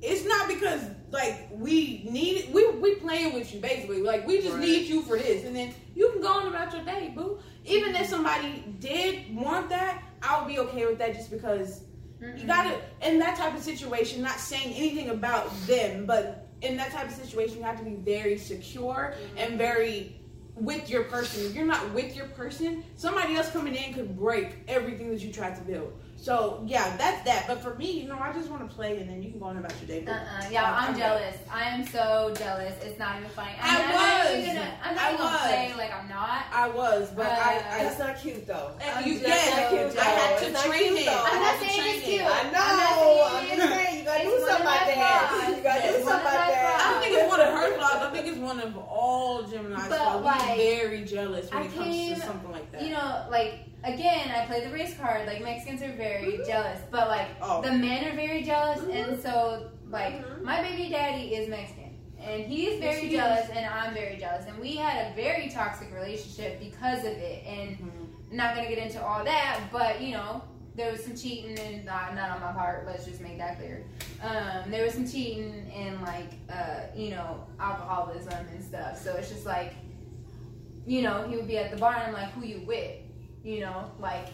it's not because like we need it. We we playing with you basically. Like we just Right. need you for this, and then you can go on about your day, boo. Even if somebody did want that, I would be okay with that just because you gotta in that type of situation. Not saying anything about them, but in that type of situation, you have to be very secure and mm-hmm. very with your person. If you're not with your person, somebody else coming in could break everything that you tried to build. So yeah, that's that. But for me, you know, I just want to play, and then you can go on about your day. boo. Uh-uh. Yeah, I'm Okay. jealous. I am so jealous. It's not even funny. I I'm not was. even gonna, I'm not I gonna was. play like I'm not. I was, but Uh, I, I That's not cute though. And you, I'm yes, just I, so had to It's train cute, it. I I'm not saying it's cute. I I'm know. Not I'm saying just saying you gotta do something about that. You gotta do something about that. I don't think it's one of her flaws. I think it's one of all Gemini's But, flaws. like, We're very jealous when I it comes came- to something like that. You know, like again, I play the race card. Like Mexicans are very jealous, but like Oh. the men are very jealous, and so like Mhm. my baby daddy is Mexican, and he's very Yes, he jealous, and I'm very jealous, and we had a very toxic relationship because of it, and. Mhm. not gonna get into all that, but you know, there was some cheating and not, not on my part. Let's just make that clear. Um, there was some cheating and like uh, you know alcoholism and stuff. So it's just like, you know, he would be at the bar and I'm like, who you with? You know, like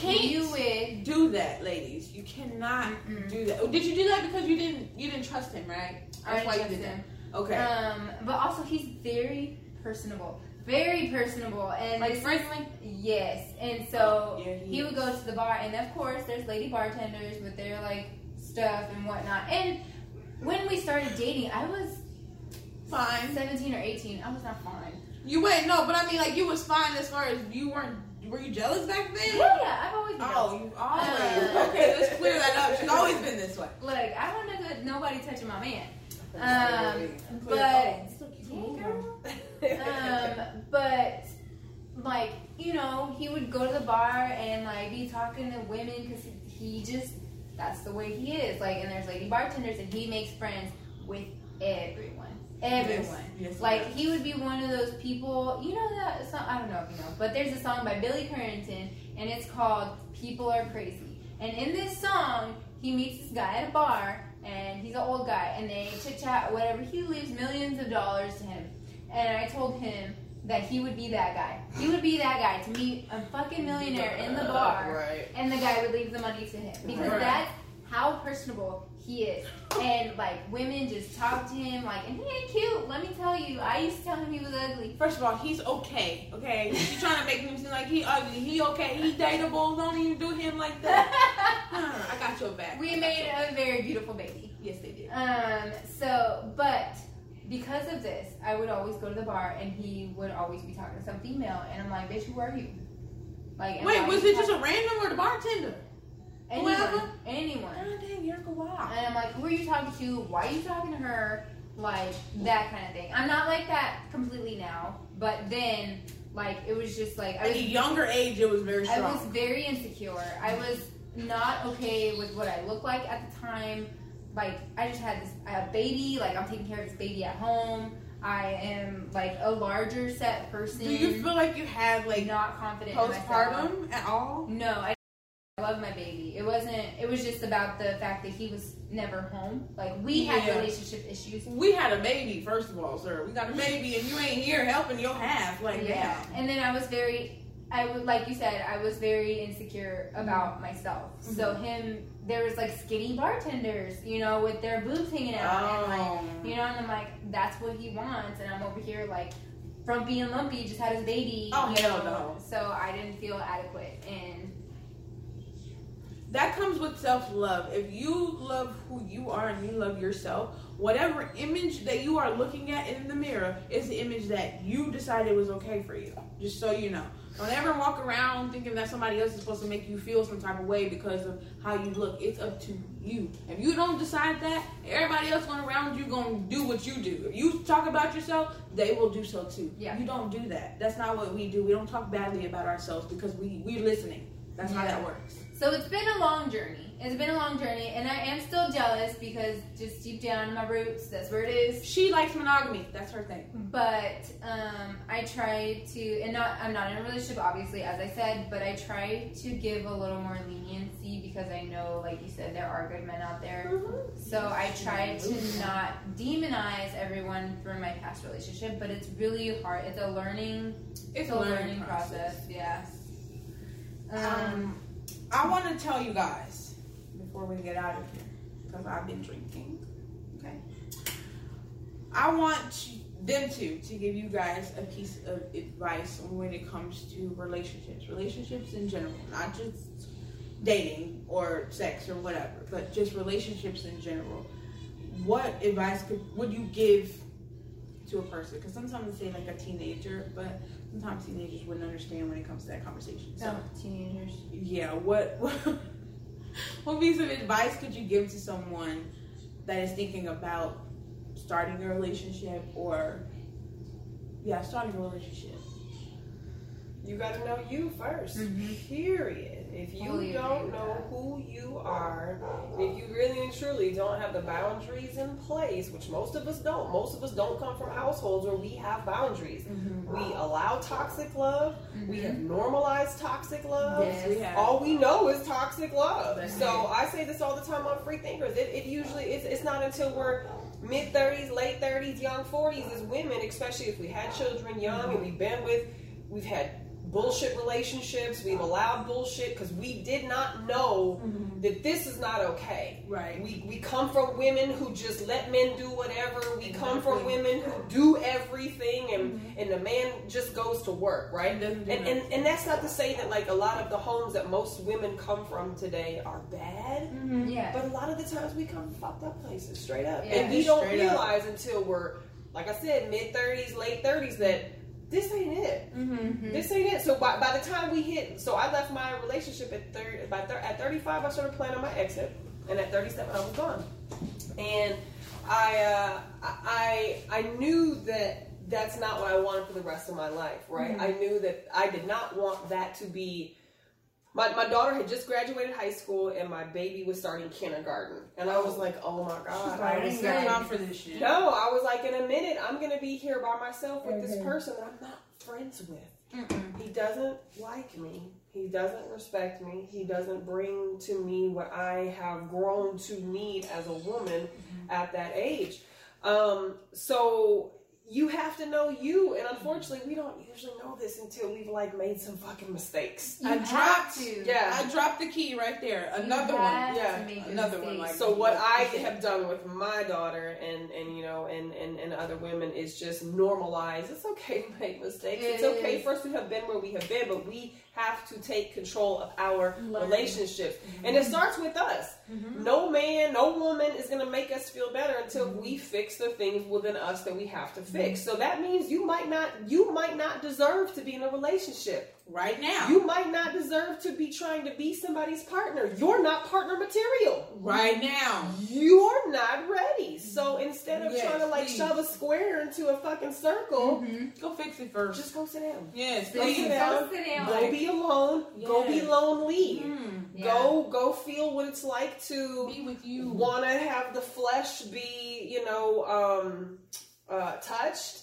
who Can't you with? do that, ladies. You cannot Mm-mm. do that. Oh, Did you do that because you didn't you didn't trust him, right? I That's why you did him. that. Okay. Um, but also he's very personable, very personable, and like this is- friendly. Yes, and so Yeah, he would go to the bar, and of course, there's lady bartenders with their like stuff and whatnot. And when we started dating, I was fine. 17 or 18. I was not fine. You wait, no, but I mean, like you was fine as far as you weren't. Were you jealous back then? Yeah, yeah, I've always been. Oh, jealous. you always. Uh, okay, let's clear that up. She's always been this way. Look, I don't know nobody touching my man. Um, but oh, yeah, girl. Um, but like you know, he would go to the bar and like be talking to women because he just that's the way he is. Like, and there's lady bartenders, and he makes friends with everyone, everyone. Yes, yes, Like he would be one of those people. You know that song? I don't know if you know, but there's a song by Billy Currington, and it's called "People Are Crazy." And in this song, he meets this guy at a bar, and he's an old guy, and they chit chat, whatever. He leaves millions of dollars to him, and I told him that he would be that guy. He would be that guy to meet a fucking millionaire in the bar, [LAUGHS] Right. and the guy would leave the money to him because Right. that's how personable he is. And like women just talk to him like, and he ain't cute. Let me tell you, I used to tell him he was ugly. First of all, he's okay. Okay, she's trying to make him seem like he ugly. He okay. He dateable. Don't even do him like that. [LAUGHS] I got your back. we made your back. a very beautiful baby. Yes, they did. Um, so, but because of this, I would always go to the bar, and he would always be talking to some female, and I'm like, bitch, who are you? Like, Wait, was it just a random or the bartender? anyone? whoever? Anyone? God dang, you're wow. And I'm like, who are you talking to? Why are you talking to her? like that kind of thing. I'm not like that completely now, but then like it was just like At was a younger age, it was very I was very insecure. I was not okay with what I looked like at the time. Like I just had this I have a baby, like I'm taking care of this baby at home. I am like a larger set person. Do you feel like you have like not confident in postpartum at all? No, I I love my baby. It wasn't it was just about the fact that he was never home. Like we had relationship issues. We had a baby, first of all, sir. We got a baby, and you ain't here helping your half. Like, Yeah. And then I was very I would like you said, I was very insecure about myself. Mm-hmm. So him there was like skinny bartenders, you know, with their boobs hanging out and like Oh. you know, and I'm like, that's what he wants and I'm over here like frumpy and lumpy, just had his baby. Oh, hell know, no. So I didn't feel adequate and that comes with self love. If you love who you are and you love yourself, whatever image that you are looking at in the mirror is the image that you decided was okay for you. Just so you know. Don't ever walk around thinking that somebody else is supposed to make you feel some type of way because of how you look. It's up to you. If you don't decide that, everybody else going around you gonna do what you do. If you talk about yourself, they will do so too. Yeah. You don't do that. That's not what we do. We don't talk badly about ourselves because we we're listening. That's how that works. So it's been a long journey. It's been a long journey, and I am still jealous because just deep down in my roots, that's where it is. She likes monogamy. That's her thing. But um, I try to, and not I'm not in a relationship, obviously, as I said, but I try to give a little more leniency because I know, like you said, there are good men out there. So I try to not demonize everyone from my past relationship, but it's really hard. It's a learning, It's a learning process. Yeah. Um, Um, I want to tell you guys before we get out of here because I've been drinking. Okay. I want them to to give you guys a piece of advice when it comes to relationships, relationships in general, not just dating or sex or whatever, but just relationships in general. What advice could would you give to a person? Because sometimes they say like a teenager, but sometimes teenagers wouldn't understand when it comes to that conversation. So oh, teenagers. yeah, what [LAUGHS] [LAUGHS] what piece of advice could you give to someone that is thinking about starting a relationship or yeah, starting a relationship? You got to know you 1st Mhm. Period. If you don't know who you are, if you really and truly don't have the boundaries in place, which most of us don't, most of us don't come from households where we have boundaries. Mm-hmm. We allow toxic love. We have normalized toxic love. Yes. We have. All we know is toxic love. That's So. I say this all the time on Free Thinkers. It, it usually it's, it's not until we're mid thirties, late thirties, young forties as women, especially if we had children young and we've been with, we've had bullshit relationships. We've allowed bullshit because we did not know mm-hmm. that this is not okay. Right. We, we come from women who just let men do whatever. We come from women who do everything, and mm-hmm. and the man just goes to work, right? And And, and and that's not to say that like a lot of the homes that most women come from today are bad, mm-hmm. Yeah. but a lot of the times we come from fucked up places, straight up, Yeah. and we don't Straight up. realize until we're like I said, mid thirties, late thirties that this ain't it. Mm-hmm. This ain't it. So by, by the time we hit, so I left my relationship at thirty. By thir- at thirty five, I started planning my exit, and at thirty seven, I was gone. And I, uh, I, I knew that that's not what I wanted for the rest of my life. Right? I knew that I did not want that to be. My, my daughter had just graduated high school and my baby was starting kindergarten. And I was like, oh my God. I I was ain't got like, time for this shit. no, I was like, in a minute, I'm going to be here by myself with this person that I'm not friends with. He doesn't like me. He doesn't respect me. He doesn't bring to me what I have grown to need as a woman at that age. Um, so you have to know you, and unfortunately, we don't usually know this until we've like made some fucking mistakes. You I dropped- to. Yeah. I dropped the key right there. Another one. Yeah, another one like So what I have done with my daughter and and you know and and, and other women is just normalize. It's okay to make mistakes. It it's okay is. for us to have been where we have been, but we have to take control of our Learn. relationships, and it mm-hmm. starts with us. Mm-hmm. No man, no woman is going to make us feel better until we fix the things within us that we have to fix. fixed. So that means you might not you might not deserve to be in a relationship. Right now. You might not deserve to be trying to be somebody's partner. You're not partner material. right now. You're not ready. So instead of Yes, trying to like please. shove a square into a fucking circle, Mhm. Go fix it first. just go sit down. yes, Go please. sit Go down. sit down. Go be alone. Go be lonely. Mm, Yeah. Go go feel what it's like to be with you. want to have the flesh be, you know, um, uh, touched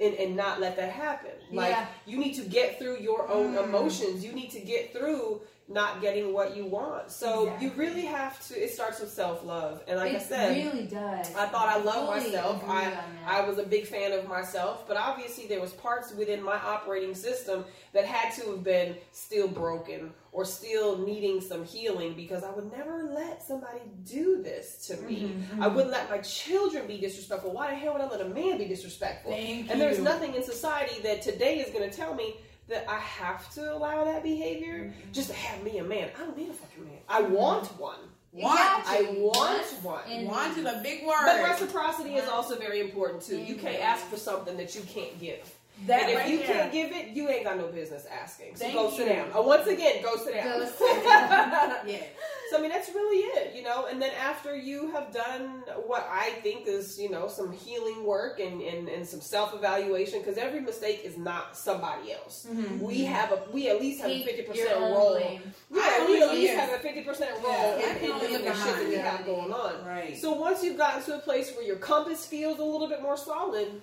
and, and not let that happen. Like Yeah. you need to get through your own Mm. emotions. You need to get through not getting what you want. So Exactly. you really have to. It starts with self love, and like it I said. really does. I thought I loved Fully myself. I. I was a big fan of myself, but obviously there was parts within my operating system that had to have been still broken or still needing some healing because I would never let somebody do this to me. Mm-hmm, I wouldn't let my children be disrespectful. Why the hell would I let a man be disrespectful? Thank and there's nothing in society that today is going to tell me that I have to allow that behavior Mm-hmm. just to have me a man. I don't need a fucking man. I want one. Want. I want one. And- Want is a big word. But reciprocity is also very important too. You can't ask for something that you can't give. That and if right you there. can't give it, you ain't got no business asking. So Thank go you. sit down. Oh, once again, go sit down. Go [LAUGHS] sit down. yeah. so I mean that's really it, you know. And then after you have done what I think is, you know, some healing work and and, and some self evaluation, because every mistake is not somebody else. Mhm. We have a we at least have a fifty percent role. blame. Yeah, we at least have a fifty percent role Yeah, in, in, in, the shit that we have going on. Right. So once you've gotten to a place where your compass feels a little bit more solid,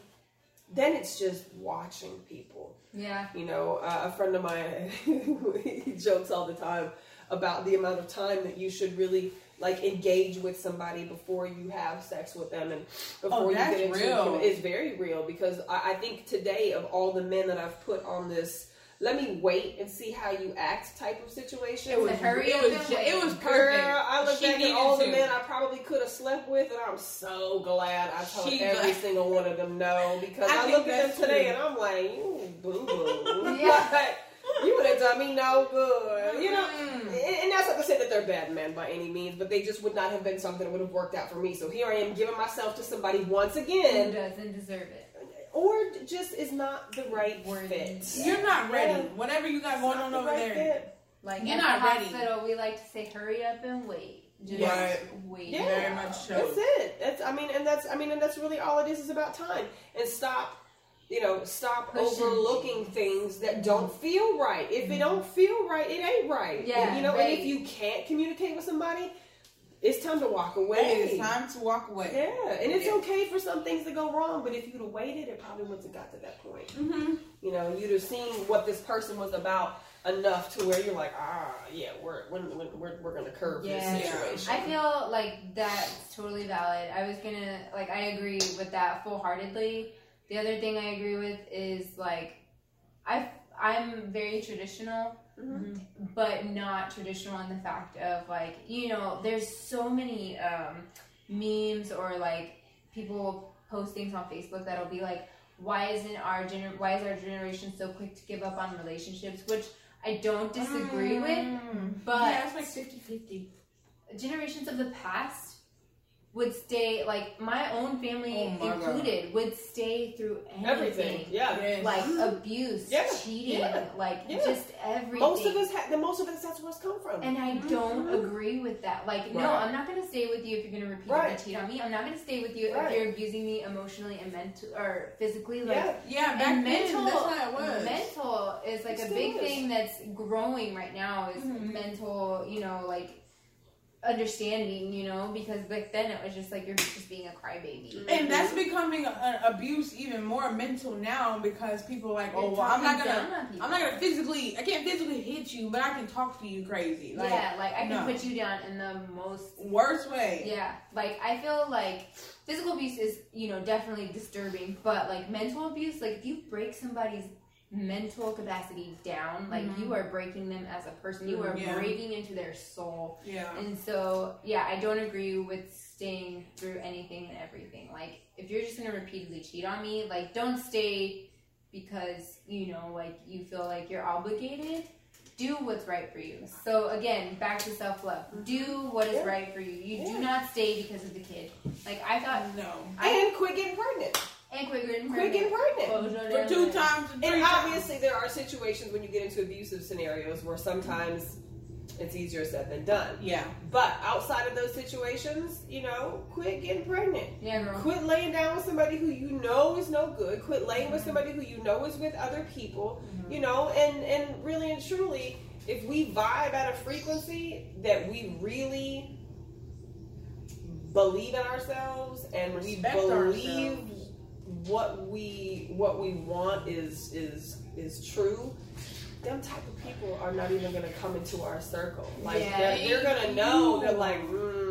then it's just watching people. Yeah. You know, uh, a friend of mine [LAUGHS] he jokes all the time about the amount of time that you should really like engage with somebody before you have sex with them and before Oh, you get into real. it's very real because I, I think today of all the men that I've put on this let me wait and see how you act type of situation it was, hurry it was, and ju- it was Girl, perfect. I look She back at needed all the to. men I probably could have slept with, and I'm so glad I told She every glad. single one of them no because I I, look at them today true. and I'm like, [LAUGHS] you boo boo. Yeah. Like, you would have done me no good, you know. Mm. And, and that's not to say that they're bad men by any means, but they just would not have been something that would have worked out for me. So here I am giving myself to somebody once Who again, doesn't deserve it? Or just is not the right Worthy. fit. You're not ready. Yeah. Whatever you got It's going not on the over right there. fit. Like You're not ready. hospital, we like to say, "Hurry up and wait." Just Right. wait. Yeah. Very much so. That's it. That's I mean, and that's I mean, and that's really all it is is about time and stop. You know, stop Pushing overlooking things that don't feel right. If it mm-hmm. don't feel right, it ain't right. Yeah, And, you know, right. and if you can't communicate with somebody, it's time to walk away. It is time to walk away. Yeah, and it's Yeah. okay for some things to go wrong, but if you'd have waited, it probably wouldn't have got to that point. Mm-hmm. You know, you'd have seen what this person was about enough to where you're like, ah, yeah, we're we're we're, we're, we're gonna curve Yeah. this situation. I feel like that's totally valid. I was gonna like I agree with that full heartedly. The other thing I agree with is like I I'm very traditional, Mhm. but not traditional in the fact of like you know there's so many um, memes or like people post things on Facebook that'll be like why isn't our gener- why is our generation so quick to give up on relationships which I don't disagree with but- yeah, it's like 50 50. generations of the past would stay like my own family Oh my included would stay through anything, Everything, yeah. like abuse Yeah, cheating yeah, like yeah. just everything Most of us, ha- the most of us, that's where it's come from. and I don't Mhm. agree with that. Like, no, I'm not gonna stay with you if you're gonna repeatedly Right. cheat on me. I'm not gonna stay with you Right. if you're abusing me emotionally and mental or physically. Like, yeah, Yeah, back and then, mental, that's how it was. mental is like It a big is. thing that's growing right now. Is Mhm. mental, you know, like understanding, you know, because back then it was just like you're just being a crybaby. Mm-hmm. And that's becoming an abuse even more mental now because people are like, oh, well, I'm not gonna, down on people. I'm not gonna physically, I can't physically hit you, but I can talk to you crazy. Like, yeah, like I can no. put you down in the most worst way. Yeah, like I feel like physical abuse is, you know, definitely disturbing, but like mental abuse, like if you break somebody's mental capacity down, like Mhm. you are breaking them as a person. You are Yeah. breaking into their soul. Yeah. And so, yeah, I don't agree with staying through anything and everything. Like if you're just going to repeatedly cheat on me, like don't stay because, you know, like you feel like you're obligated. Do what's right for you. So again, back to self love. Do what is Yeah. right for you. You Yeah. do not stay because of the kid. Like I thought, No. I am quit getting pregnant. And quit getting Quit pregnant. no for two times and three And times. obviously, there are situations when you get into abusive scenarios where sometimes it's easier said than done. Yeah. But outside of those situations, you know, quit getting pregnant. Yeah, girl. Quit laying down with somebody who you know is no good. Quit laying with mm-hmm. somebody who you know is with other people. Mm-hmm. You know, and and really and truly, if we vibe at a frequency that we really believe in ourselves and Respect we believe ourselves. What we what we want is is is true them type of people are not even gonna come into our circle like Yeah. they're, they're gonna know Ooh. they're like mm,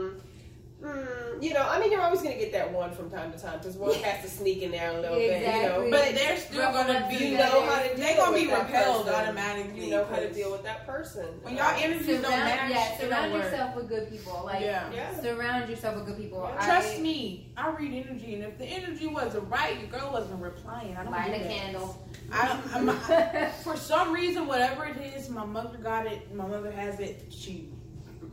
mm, you know i mean you're always gonna get that one from time to time because one has to sneak in there a little bit you know but But they're still gonna be. the you know how to They're gonna be repelled automatically. you know how to deal with that person When y'all energies don't Surround, match, yeah, it don't surround work. yourself with good people. Like, Yeah. yeah surround yourself with good people. Yeah. I- Trust me, I read energy, and if the energy wasn't right, your girl wasn't replying. I don't Light do a that. candle. I, I'm, I, [LAUGHS] for some reason, whatever it is, my mother got it. My mother has it. She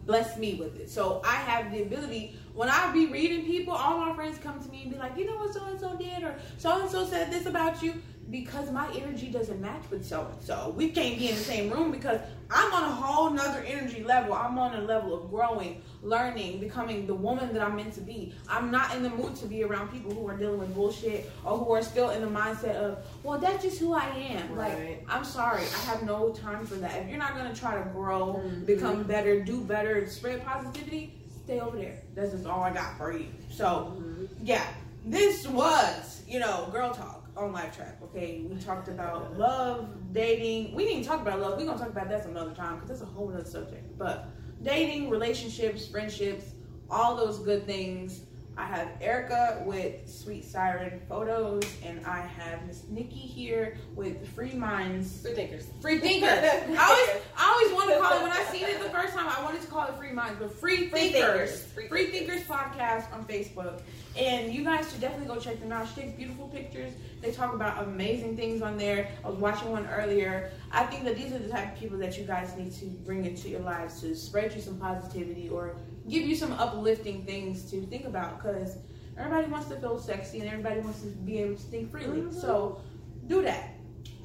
blessed me with it. So I have the ability. When I be reading people, all my friends come to me and be like, "You know what so and so did, or so and so said this about you." Because my energy doesn't match with so and so, we can't be in the same room because I'm on a whole nother energy level. I'm on a level of growing, learning, becoming the woman that I'm meant to be. I'm not in the mood to be around people who are dealing with bullshit or who are still in the mindset of, well, that's just who I am. Right. Like, I'm sorry, I have no time for that. If you're not gonna try to grow, Mhm. become better, do better, spread positivity, stay over there. That's just all I got for you. So, Mhm. yeah, this was, you know, girl talk on Live Track. Okay, we talked about love, dating. We didn't talk about love. We're gonna talk about that some other time because that's a whole other subject. But dating, relationships, friendships, all those good things. I have Erica with Sweet Siren Photos, and I have Miss Nikki here with Free Minds free thinkers Free thinkers. I always, I always want to call it when I seen it the first time. I wanted to call it Free Minds, but Free Free Thinkers. Free Free Thinkers. Thinkers podcast on Facebook, and you guys should definitely go check them out. She takes beautiful pictures. They talk about amazing things on there. I was watching one earlier. I think that these are the type of people that you guys need to bring into your lives to spread you some positivity or give you some uplifting things to think about because everybody wants to feel sexy and everybody wants to be able to think freely. Mhm. So do that.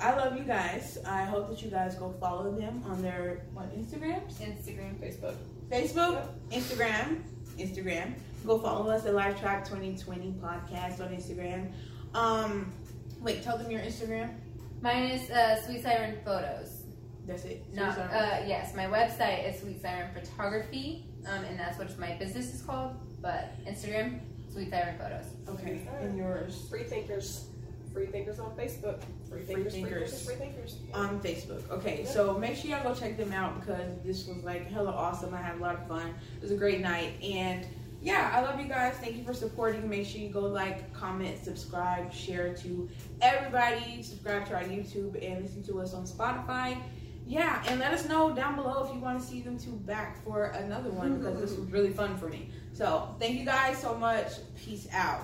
I love you guys. I hope that you guys go follow them on their what Instagrams, Instagram. facebook Facebook, Instagram, Instagram. Go follow us at Live Track 2020 podcast on Instagram. Um, wait, tell them your Instagram. Mine is uh, Sweet Siren Photos. That's it. No, So sorry. uh, yes, my website is Sweet Siren Photography, um, and that's what my business is called. But Instagram, Sweet Siren Photos. okay, and yours free thinkers free thinkers on facebook free Free thinkers free Thinkers. thinkers free thinkers on Facebook. Okay, Yeah. so make sure y'all go check them out because this was like hella awesome. I had a lot of fun. It was a great night, and yeah, I love you guys. Thank you for supporting. Make sure you go like, comment, subscribe, share to everybody. Subscribe to our YouTube and listen to us on Spotify. Yeah, and let us know down below if you want to see them two back for another one because this was really fun for me. So thank you guys so much. Peace out.